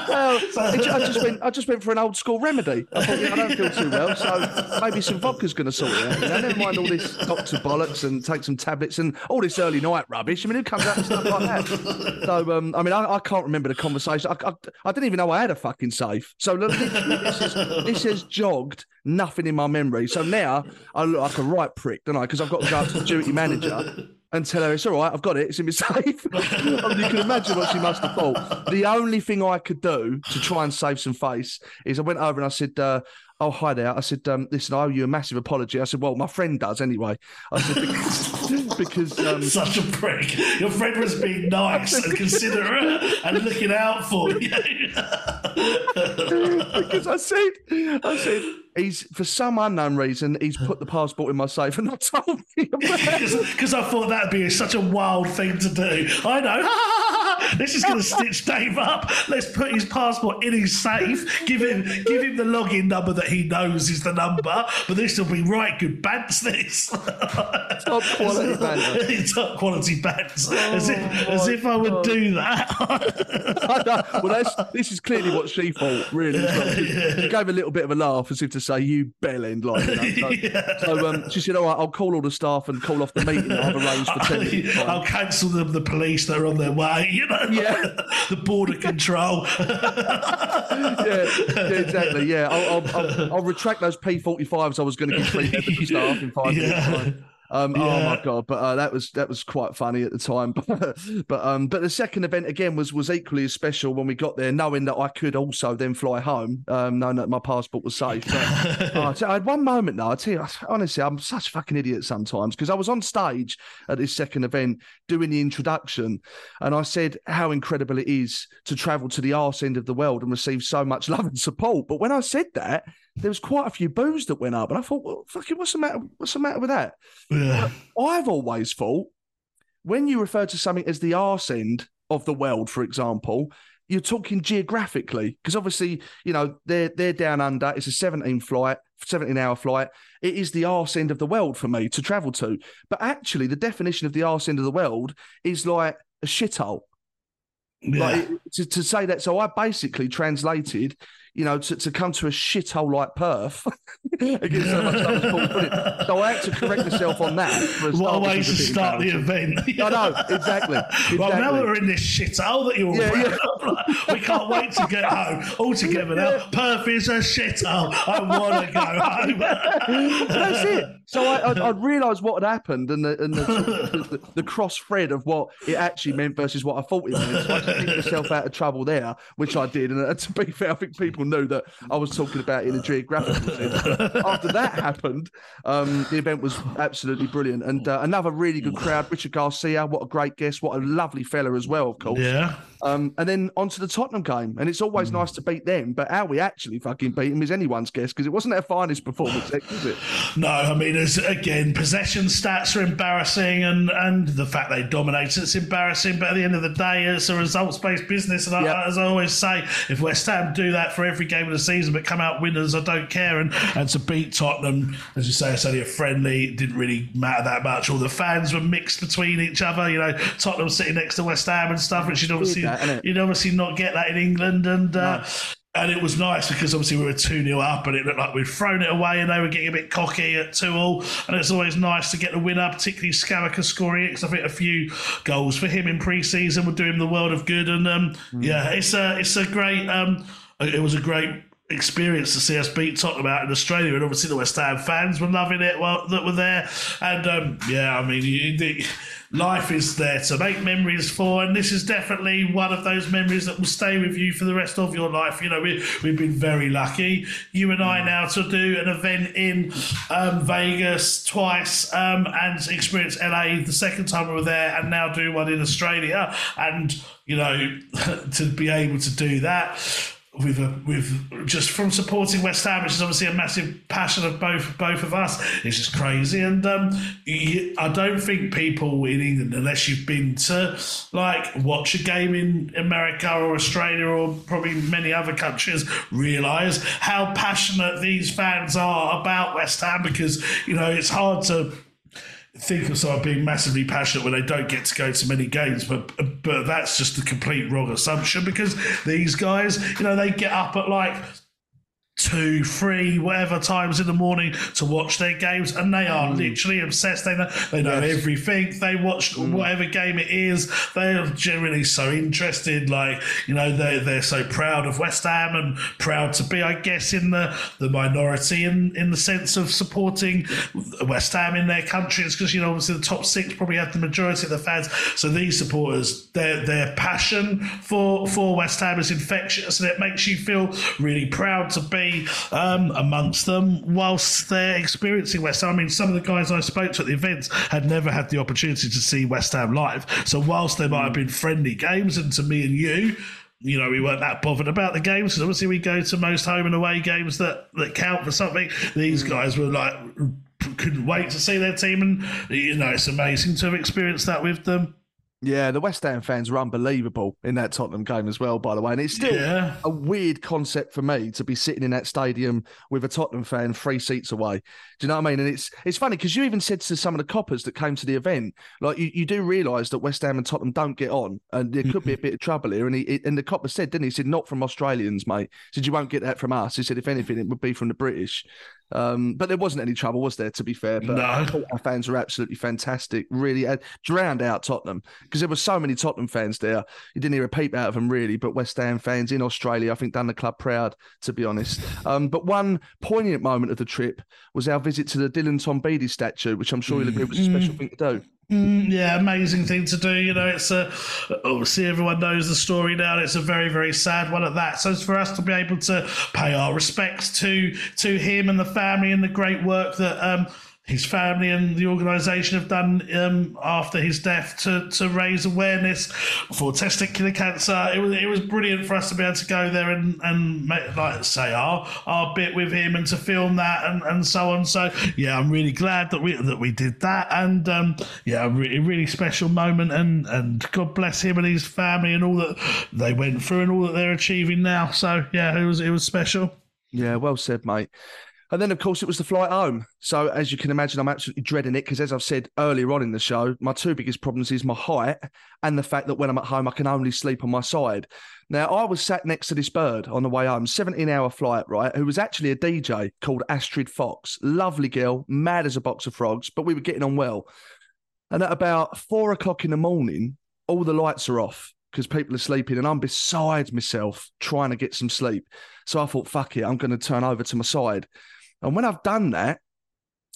well, so, I just went. I just went for an old school remedy. I thought, yeah, I don't feel too well, so maybe some vodka's going to sort it out. You know, never mind all this doctor bollocks and take some tablets and all this early night rubbish. I mean, who comes out and stuff like that? So, um, I mean, I, I, can't remember the conversation. I, I, I, didn't even know I had a fucking safe. So look, this, is, this has jogged nothing in my memory. So now I look like a right prick, don't I? Because I've got to go up to the duty manager and tell her it's all right, I've got it, it's in my safe. I mean, you can imagine what she must have thought. The only thing I could do to try and save some face is I went over and I said, uh, oh hi there. I said, um, listen, I owe you a massive apology. I said, well, my friend does anyway. I said because, because um, such a prick. Your friend was being nice and considerate and looking out for you. because I said, I said he's for some unknown reason he's put the passport in my safe and not told me because I thought that'd be such a wild thing to do. I know. Let's just gonna stitch Dave up. Let's put his passport in his safe. Give him give him the login number that he knows is the number. But this will be right good bants. This top quality bants. top quality bants. Oh, as if as if I would God. do that. well, that's, this is clearly what she thought. Really, she gave a little bit of a laugh as if to say, "You bellend," like. You know? So, yeah. so um, she said, "All right, I'll call all the staff and call off the meeting I've arranged for ten I'll cancel them. The police, they're on their way. You know, yeah. the border control. yeah, yeah, exactly. Yeah, I'll, I'll, I'll, I'll retract those P45s I was going to give three staff in five yeah. minutes. Um, yeah. Oh my god! But uh, that was that was quite funny at the time. but um, but the second event again was was equally as special when we got there, knowing that I could also then fly home, um, knowing that my passport was safe. But, uh, I had one moment though. I tell you, honestly, I'm such a fucking idiot sometimes because I was on stage at this second event doing the introduction, and I said how incredible it is to travel to the arse end of the world and receive so much love and support. But when I said that there was quite a few boos that went up, and I thought, well, fucking, what's the matter? What's the matter with that? Yeah. I've always thought when you refer to something as the arse end of the world, for example, you're talking geographically because obviously you know they're they're down under. It's a 17 flight, 17 hour flight. It is the arse end of the world for me to travel to. But actually, the definition of the arse end of the world is like a shithole. Yeah. Like to, to say that, so I basically translated you know, to, to come to a shithole like Perth against so much So I had to correct myself on that. What a way to start the event. I know, exactly. exactly. Well, now we're in this shithole that you're yeah, yeah. we can't wait to get home all together now. Yeah. Perth is a shithole. I want to go home. That's it. So I, I, I realised what had happened and, the, and the, the, the, cross thread of what it actually meant versus what I thought it meant. So I just took myself out of trouble there, which I did. And uh, to be fair, I think people knew that I was talking about in a geographical sense. After that happened, um, the event was absolutely brilliant. And uh, another really good crowd. Richard Garcia, what a great guest. What a lovely fella as well, of course. Yeah. Um, and then onto the Tottenham game. And it's always mm. nice to beat them, but how we actually fucking beat them is anyone's guess because it wasn't their finest performance, was it? No, I mean, as, again, possession stats are embarrassing and, and the fact they dominate it's embarrassing. But at the end of the day, it's a results based business. And yep. I, as I always say, if West Ham do that for every game of the season but come out winners, I don't care. And, and to beat Tottenham, as you say, it's only a friendly, it didn't really matter that much. All the fans were mixed between each other. You know, Tottenham sitting next to West Ham and stuff, which you'd obviously that, you'd obviously not get that in England, and. Uh, no. And it was nice because obviously we were 2 0 up and it looked like we'd thrown it away and they were getting a bit cocky at 2 all. And it's always nice to get the winner, particularly Scamacca scoring it because I think a few goals for him in pre season would do him the world of good. And um, mm. yeah, it's a, it's a great, um, it was a great experience to see us beat Tottenham out in Australia, and obviously the West Ham fans were loving it while that were there. And um, yeah, I mean, you, life is there to make memories for, and this is definitely one of those memories that will stay with you for the rest of your life. You know, we, we've been very lucky, you and I, now to do an event in um, Vegas twice um, and experience LA the second time we were there, and now do one in Australia. And you know, to be able to do that with a, with just from supporting West Ham, which is obviously a massive passion of both both of us. It's just crazy, and um, I don't think people in England, unless you've been to like watch a game in America or Australia or probably many other countries, realise how passionate these fans are about West Ham. Because you know it's hard to think of someone being massively passionate when they don't get to go to many games, but but that's just a complete wrong assumption because these guys, you know, they get up at like two, three, whatever times in the morning to watch their games, and they are mm. literally obsessed. They know they know yes. everything. They watch mm. whatever game it is. They are generally so interested. Like you know, they they're so proud of West Ham and proud to be, I guess, in the the minority in in the sense of supporting West Ham in their country. It's because you know obviously the top six probably have the majority of the fans. So these supporters, their their passion for for West Ham is infectious, and it makes you feel really proud to be um, amongst them whilst they're experiencing West Ham. I mean, some of the guys I spoke to at the events had never had the opportunity to see West Ham live. So whilst there might have been friendly games, and to me and you, you know, we weren't that bothered about the games because obviously we go to most home and away games that, that count for something. These mm. guys were like, couldn't wait to see their team, and you know, it's amazing to have experienced that with them. Yeah, the West Ham fans were unbelievable in that Tottenham game as well, by the way. And it's still yeah. a weird concept for me to be sitting in that stadium with a Tottenham fan three seats away. Do you know what I mean? And it's it's funny because you even said to some of the coppers that came to the event, like you, you do realise that West Ham and Tottenham don't get on, and there could be a bit of trouble here. And he and the copper said, didn't he? He said, not from Australians, mate. He said you won't get that from us. He said, if anything, it would be from the British. Um, but there wasn't any trouble, was there? To be fair, but no. our fans were absolutely fantastic. Really had drowned out Tottenham because there were so many Tottenham fans there. You didn't hear a peep out of them really, but West Ham fans in Australia, I think, done the club proud. To be honest, um, but one poignant moment of the trip was our visit to the Dylan Tombides statue, which I'm sure you'll agree was a special mm. thing to do. Mm, yeah, amazing thing to do. You know, it's a obviously everyone knows the story now. It's a very very sad one at that. So it's for us to be able to pay our respects to to him and the family and the great work that um, his family and the organisation have done um, after his death to, to raise awareness for testicular cancer. It was it was brilliant for us to be able to go there and and make, like say our our bit with him and to film that and, and so on. So yeah, I'm really glad that we that we did that and um, yeah, a really, really special moment and and God bless him and his family and all that they went through and all that they're achieving now. So yeah, it was it was special. Yeah, well said, mate. And then, of course, it was the flight home. So, as you can imagine, I'm absolutely dreading it because, as I've said earlier on in the show, my two biggest problems is my height and the fact that when I'm at home, I can only sleep on my side. Now, I was sat next to this bird on the way home, 17 hour flight, right? Who was actually a DJ called Astrid Fox. Lovely girl, mad as a box of frogs, but we were getting on well. And at about four o'clock in the morning, all the lights are off because people are sleeping and I'm beside myself trying to get some sleep. So I thought, fuck it, I'm going to turn over to my side. And when I've done that,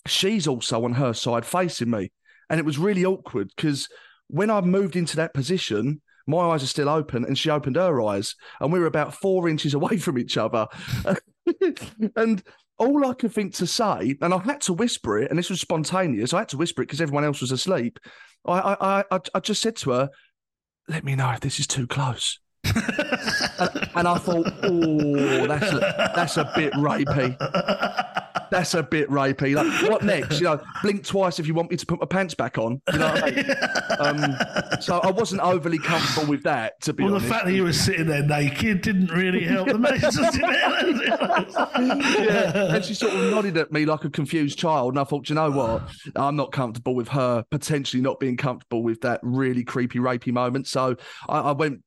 she's also on her side facing me. And it was really awkward because when I moved into that position, my eyes are still open and she opened her eyes and we were about four inches away from each other. and all I could think to say, and I had to whisper it, and this was spontaneous. I had to whisper it because everyone else was asleep. I, I, I, I just said to her, "Let me know if this is too close." and, and, I thought, oh, that's a, that's a bit rapey. That's a bit rapey. Like, what next? You know, blink twice if you want me to put my pants back on. You know I mean? um, so I wasn't overly comfortable with that, to be well, honest. the fact that you were sitting there naked didn't really help the matters, yeah, and she sort of nodded at me like a confused child, and I thought, you know what? I'm not comfortable with her potentially not being comfortable with that really creepy, rapey moment. So I, I went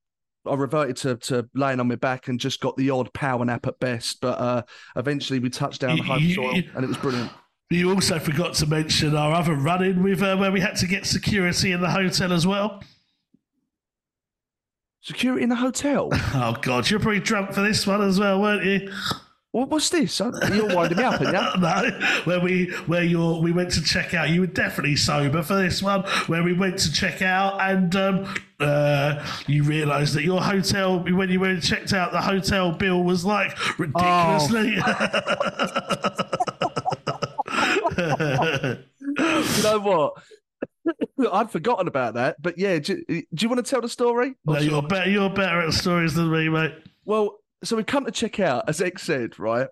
I reverted to, to laying on my back and just got the odd power nap at best. But uh, eventually we touched down the home soil and it was brilliant. You also forgot to mention our other run in with uh, where we had to get security in the hotel as well. Security in the hotel? Oh, God. You're pretty drunk for this one as well, weren't you? What was this? You're winding me up, you? no, where we where you we went to check out. You were definitely sober for this one. Where we went to check out, and um, uh, you realised that your hotel when you went and checked out, the hotel bill was like ridiculously. Oh. you know what? I'd forgotten about that, but yeah. Do, do you want to tell the story? No, you're better. You're better at stories than me, mate. Well, so we come to check out, as Ex said, right?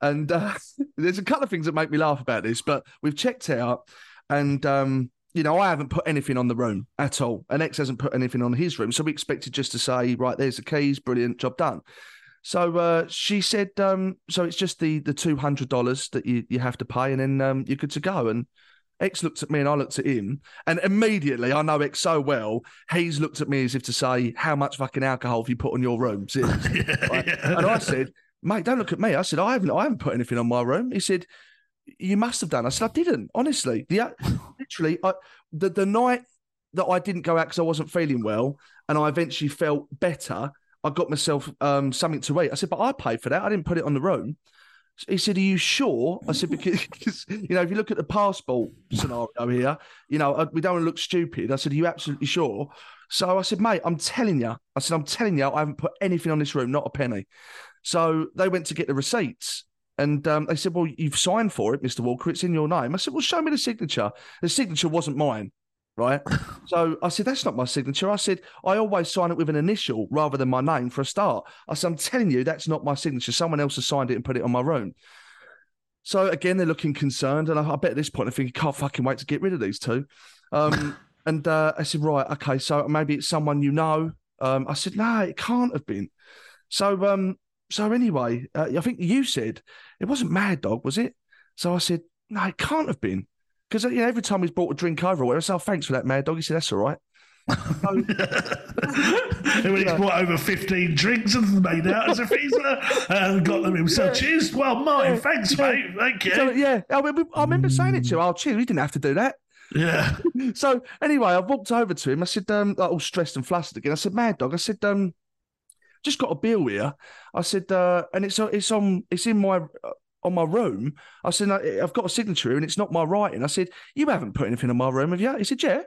And uh, there's a couple of things that make me laugh about this, but we've checked out, and um, you know, I haven't put anything on the room at all, and Ex hasn't put anything on his room, so we expected just to say, right, there's the keys, brilliant, job done. So uh, she said, um, so it's just the the two hundred dollars that you you have to pay, and then um, you're good to go. And Ex looked at me and I looked at him, and immediately I know Ex so well. He's looked at me as if to say, "How much fucking alcohol have you put on your room?" yeah, yeah. And I said, "Mate, don't look at me." I said, "I haven't, I haven't put anything on my room." He said, "You must have done." I said, "I didn't, honestly." The literally, I, the the night that I didn't go out because I wasn't feeling well, and I eventually felt better. I got myself um, something to eat. I said, "But I paid for that. I didn't put it on the room." He said, "Are you sure?" I said, "Because you know, if you look at the passport scenario here, you know, we don't want to look stupid." I said, "Are you absolutely sure?" So I said, "Mate, I'm telling you." I said, "I'm telling you, I haven't put anything on this room, not a penny." So they went to get the receipts, and um, they said, "Well, you've signed for it, Mister Walker. It's in your name." I said, "Well, show me the signature." The signature wasn't mine right? so I said, that's not my signature. I said, I always sign it with an initial rather than my name for a start. I said, I'm telling you, that's not my signature. Someone else has signed it and put it on my room. So again, they're looking concerned, and I, I bet at this point I think, can't fucking wait to get rid of these two. Um, and uh, I said, right, okay, so maybe it's someone you know. Um, I said, no, it can't have been. So, um, so anyway, uh, I think you said it wasn't Mad Dog, was it? So I said, no, it can't have been. Because you know, every time he's brought a drink over, I said, oh, thanks for that, Mad Dog. He said, that's all right. So, when he's brought over 15 drinks and made out as if he's uh, got them himself. Yeah. Cheers. Well, Martin, yeah. thanks, yeah. mate. Thank you. So, yeah, I remember, I remember saying it to him. Oh, cheers. We didn't have to do that. Yeah. so anyway, I walked over to him. I said, um, like, all stressed and flustered again. I said, Mad Dog. I said, um, just got a bill here. I said, uh, and it's it's on it's in my on my room. I said, I've got a signature and it's not my writing. I said, You haven't put anything on my room, have you? He said, Yeah.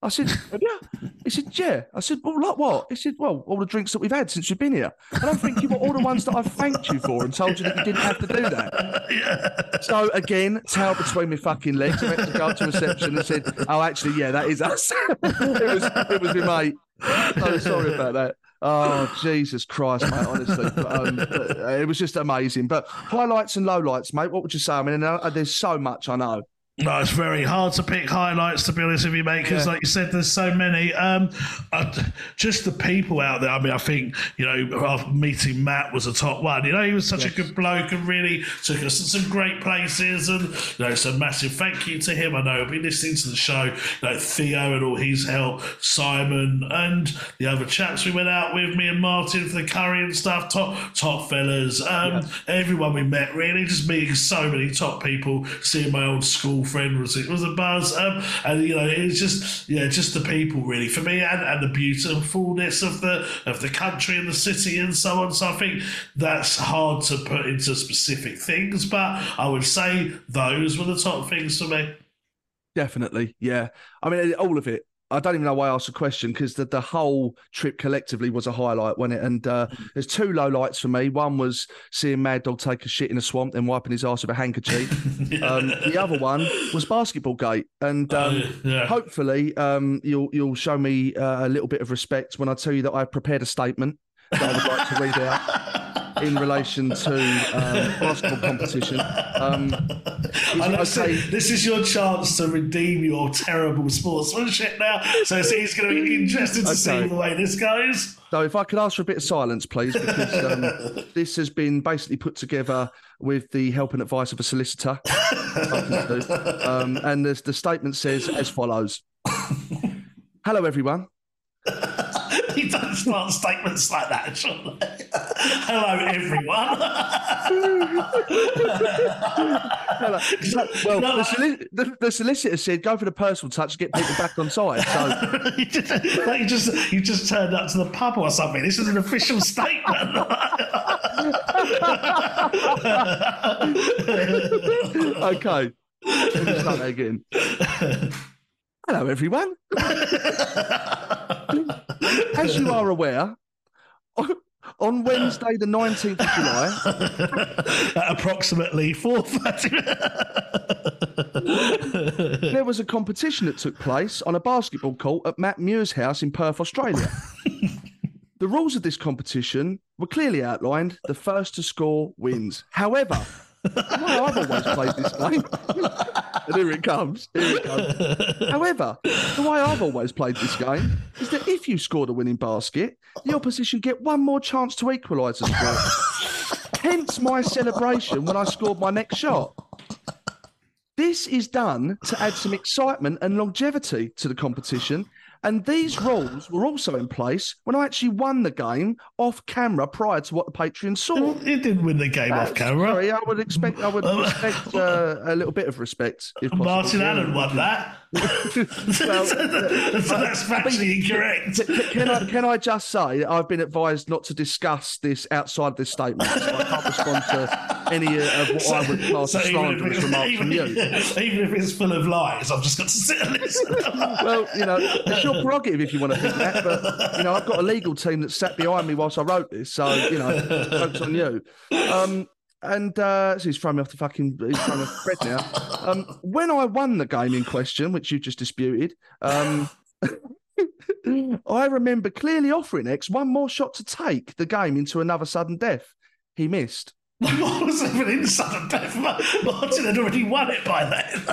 I said, yeah. He said, yeah. I said, well, like what? He said, well, all the drinks that we've had since you've been here. And I'm thinking, well, all the ones that I've thanked you for and told you that you didn't have to do that. Yeah. So again, tail between my fucking legs. I went to go up to reception and said, oh, actually, yeah, that is us. it was it was my mate. Oh, sorry about that. Oh Jesus Christ, mate! Honestly, um, it was just amazing. But highlights and lowlights, mate. What would you say? I mean, uh, there's so much I know. No, it's very hard to pick highlights, to be honest with you, mate, because, yeah. like you said, there's so many. Um, uh, just the people out there. I mean, I think, you know, meeting Matt was a top one. You know, he was such yes. a good bloke and really took us to some great places. And, you know, so massive thank you to him. I know he'll be listening to the show, you know, Theo and all his help, Simon and the other chaps we went out with, me and Martin for the curry and stuff, top, top fellas. Um, yeah. Everyone we met, really, just meeting so many top people, seeing my old school friend was it was a buzz, um, and you know it's just yeah, just the people really for me, and, and the beautifulness of the of the country and the city and so on. So I think that's hard to put into specific things, but I would say those were the top things for me. Definitely, yeah. I mean, all of it. I don't even know why I asked the question because the, the whole trip collectively was a highlight, wasn't it? And uh, there's two low lights for me. One was seeing Mad Dog take a shit in a swamp and wiping his ass with a handkerchief. um, the other one was Basketball Gate, and um, yeah. hopefully um, you'll you'll show me uh, a little bit of respect when I tell you that I've prepared a statement that I would like to read out in relation to um, basketball competition. Um, okay. this is your chance to redeem your terrible sportsmanship now. So it's, going to be interesting to okay. see the way this goes. So, if I could ask for a bit of silence, please, because um, this has been basically put together with the help and advice of a solicitor. um, and the statement says as follows Hello, everyone. you don't start statements like that, surely. Hello, everyone. well, no, the, solic- the, the, solicitor said go for the personal touch to get people back on side. So you, just, like you just you just turned up to the pub or something. This is an official statement. okay, let me start again. Hello, everyone. As you are aware, on Wednesday, the 19th of July, at approximately 4.30, there was a competition that took place on a basketball court at Matt Muir's house in Perth, Australia. the rules of this competition were clearly outlined. The first to score wins. However, well, I've always played this game. and here it comes. Here it comes. However, the way I've always played this game is that if you score the winning basket, the opposition get one more chance to equalise the score. Hence my celebration when I scored my next shot. This is done to add some excitement and longevity to the competition and these rules were also in place when I actually won the game off camera prior to what the Patreon saw. You didn't win the game off camera. Sorry, I would expect. I would expect uh, a little bit of respect. If Martin Allen won that. well, that's factually incorrect. Can I, can I just say I've been advised not to discuss this outside this statement, so I can't respond to any of what so, I would class so as slanderous remarks from you. Even if it's full of lies, I've just got to sit and listen. well, you know, it's your prerogative if you want to think that, but you know, I've got a legal team that sat behind me whilst I wrote this, so you know, focus on you. Um, and uh, so he's throwing me off the fucking he's throwing me off the thread now. Um, when I won the game in question, which you just disputed, um, I remember clearly offering Ex one more shot to take the game into another sudden death. He missed. What was even in sudden death? Martin had already won it by then.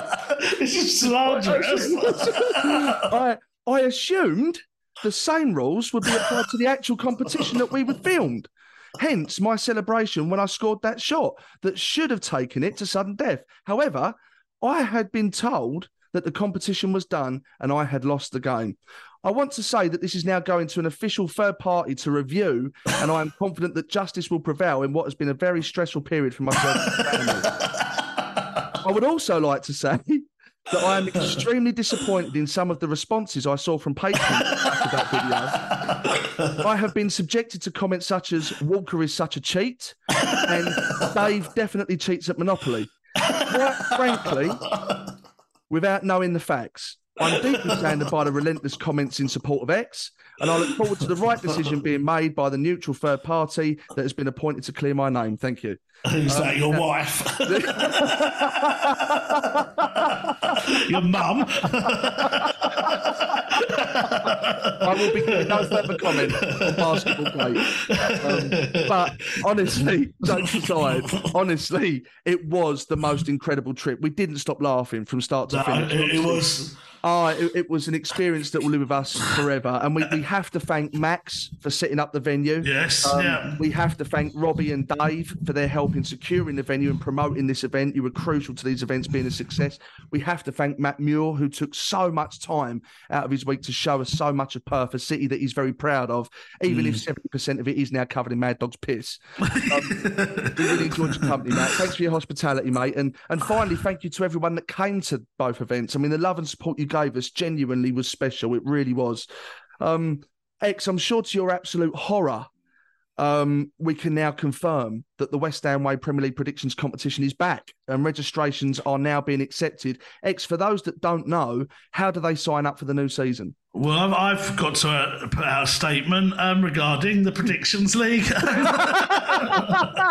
It's just slanderous. I, I assumed the same rules would be applied to the actual competition that we were filmed. Hence my celebration when I scored that shot that should have taken it to sudden death. However, I had been told that the competition was done and I had lost the game. I want to say that this is now going to an official third party to review, and I am confident that justice will prevail in what has been a very stressful period for myself family. I would also like to say that I am extremely disappointed in some of the responses I saw from patrons after that video. I have been subjected to comments such as Walker is such a cheat and Dave definitely cheats at Monopoly. Quite frankly, without knowing the facts. I'm deeply saddened by the relentless comments in support of Ex, and I look forward to the right decision being made by the neutral third party that has been appointed to clear my name. Thank you. Who's um, that? Your wife? your mum? I will be giving no further comment on basketball play. Um, but honestly, jokes aside, honestly, it was the most incredible trip. We didn't stop laughing from start to finish. It, it was Oh, it, it, was an experience that will live with us forever. And we, we have to thank Max for setting up the venue. Yes. Um, yeah. We have to thank Robbie and Dave for their help in securing the venue and promoting this event. You were crucial to these events being a success. We have to thank Matt Muir, who took so much time out of his week to show us so much of Perth, a city that he's very proud of, even mm. if 70% of it is now covered in Mad Dog's piss. Um, we really enjoyed your company, Matt. Thanks for your hospitality, mate. And, and finally, thank you to everyone that came to both events. I mean, the love and support you gave us genuinely was special. It really was. Um, Ex, I'm sure to your absolute horror, um, we can now confirm that the West Ham Way Premier League predictions competition is back and registrations are now being accepted. Ex, for those that don't know, how do they sign up for the new season? Well, I've got to uh, put out a statement um, regarding the Predictions League.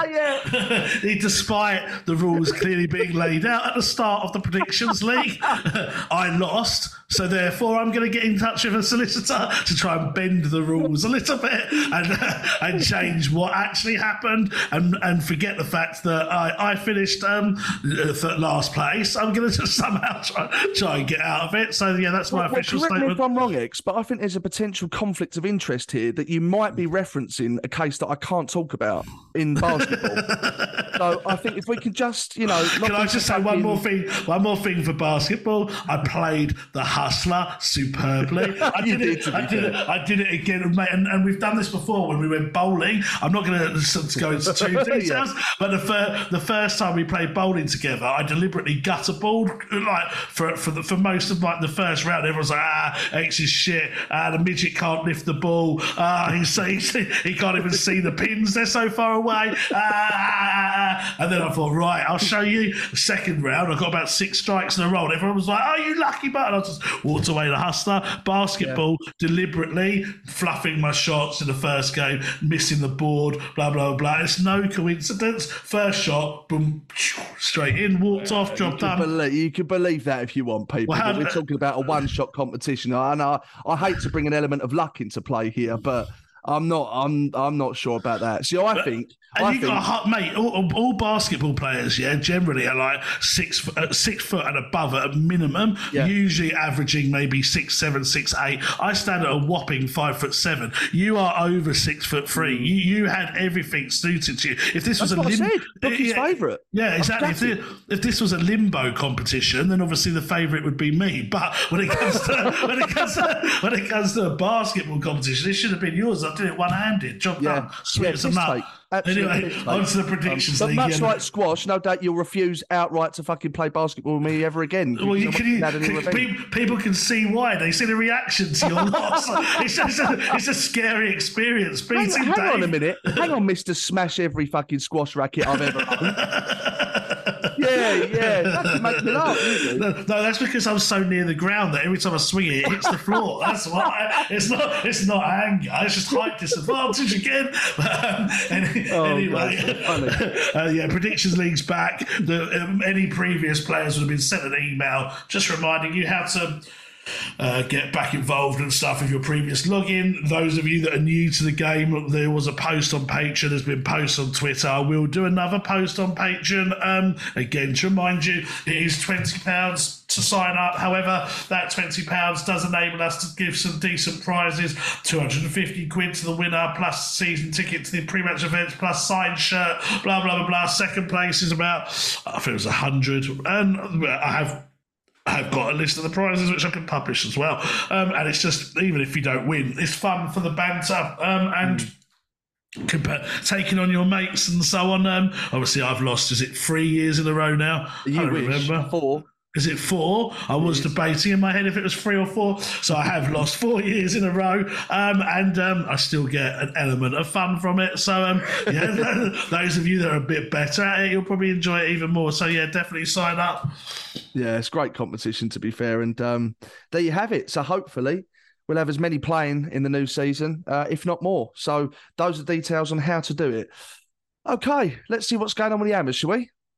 yeah. Despite the rules clearly being laid out at the start of the Predictions League, I lost. So therefore, I'm going to get in touch with a solicitor to try and bend the rules a little bit and uh, and change what actually happened and and forget the fact that I, I finished um, last place. I'm going to just somehow try, try and get out of it. So yeah, that's my well, official well, statement. If I'm wrong, Ex, but I think there's a potential conflict of interest here that you might be referencing a case that I can't talk about in basketball. so I think if we can just, you know, can I just say one in... more thing? One more thing for basketball. I played the hustler superbly. I did it. I did it. I did it again, mate. And, and, we've done this before when we went bowling. I'm not going to go into too details, yeah. but the, fir- the first time we played bowling together, I deliberately gutter balled like for for the, for most of like the first round. Everyone's like, ah, Ex is shit. Ah, the midget can't lift the ball. Ah, he sees he can't even see the pins. They're so far away. Ah, and then I thought, right, I'll show you. The second round, I got about six strikes in a row. And everyone was like, oh, you lucky but I just walked away the hustler. Basketball, yeah. deliberately fluffing my shots in the first game, missing the board, blah, blah, blah. It's no coincidence. First shot, boom, straight in, walked off, job done. Believe, you can believe that if you want, people. Well, we're talking about a one shot competition. And I, I hate to bring an element of luck into play here, but I'm not. I'm. I'm not sure about that. See, I think and I you think... got a mate. All, all, basketball players, yeah, generally are like six uh, six foot and above at a minimum. Yeah. Usually averaging maybe six seven, six eight. I stand at a whopping five foot seven. You are over six foot three. Mm. You you had everything suited to you. If this That's was a lim- yeah, favourite. Yeah, exactly. If this, if this, was a limbo competition, then obviously the favourite would be me. But when it comes to when it comes to, when it comes to a basketball competition, it should have been yours. I did it one handed. Job yeah. done. Sweet yeah, as a nut. Anyway, on to the predictions. Um, but much like squash, no doubt you'll refuse outright to fucking play basketball with me ever again. Well, you, can, you, can, people, people, can see why. They see the reaction to your loss. it's, just a, it's a scary experience. Hang, hang on a minute. Hang on, Mister Smash every fucking squash racket I've ever owned. Yeah, yeah. That make me laugh. No, no, that's because I'm so near the ground that every time I swing it, it hits the floor. That's why. It's not. It's not anger. It's just height disadvantage again. Um, any, oh, anyway, uh, yeah. Predictions leagues back. The, um, any previous players would have been sent an email just reminding you how to uh, get back involved and stuff with your previous login. Those of you that are new to the game, there was a post on Patreon, there's been posts on Twitter. We'll do another post on Patreon. Um, again, to remind you, it is £20 to sign up. However, that £20 does enable us to give some decent prizes 250 quid to the winner, plus season ticket to the pre match events, plus signed shirt, blah, blah, blah, blah. Second place is about, I think it was 100 And I have I've got a list of the prizes which I can publish as well. Um, and it's just, even if you don't win, it's fun for the banter. Um, and. Mm. taking on your mates and so on. Um, obviously, I've lost. Is it three years in a row now? You I remember four. Is it four? I was debating in my head if it was three or four. So I have lost four years in a row, um, and um, I still get an element of fun from it. So um, yeah, those of you that are a bit better at it, you'll probably enjoy it even more. So yeah, definitely sign up. Yeah, it's great competition to be fair, and um, there you have it. So hopefully. We'll have as many playing in the new season, uh, if not more. So, those are details on how to do it. Okay, let's see what's going on with the Hammers, shall we?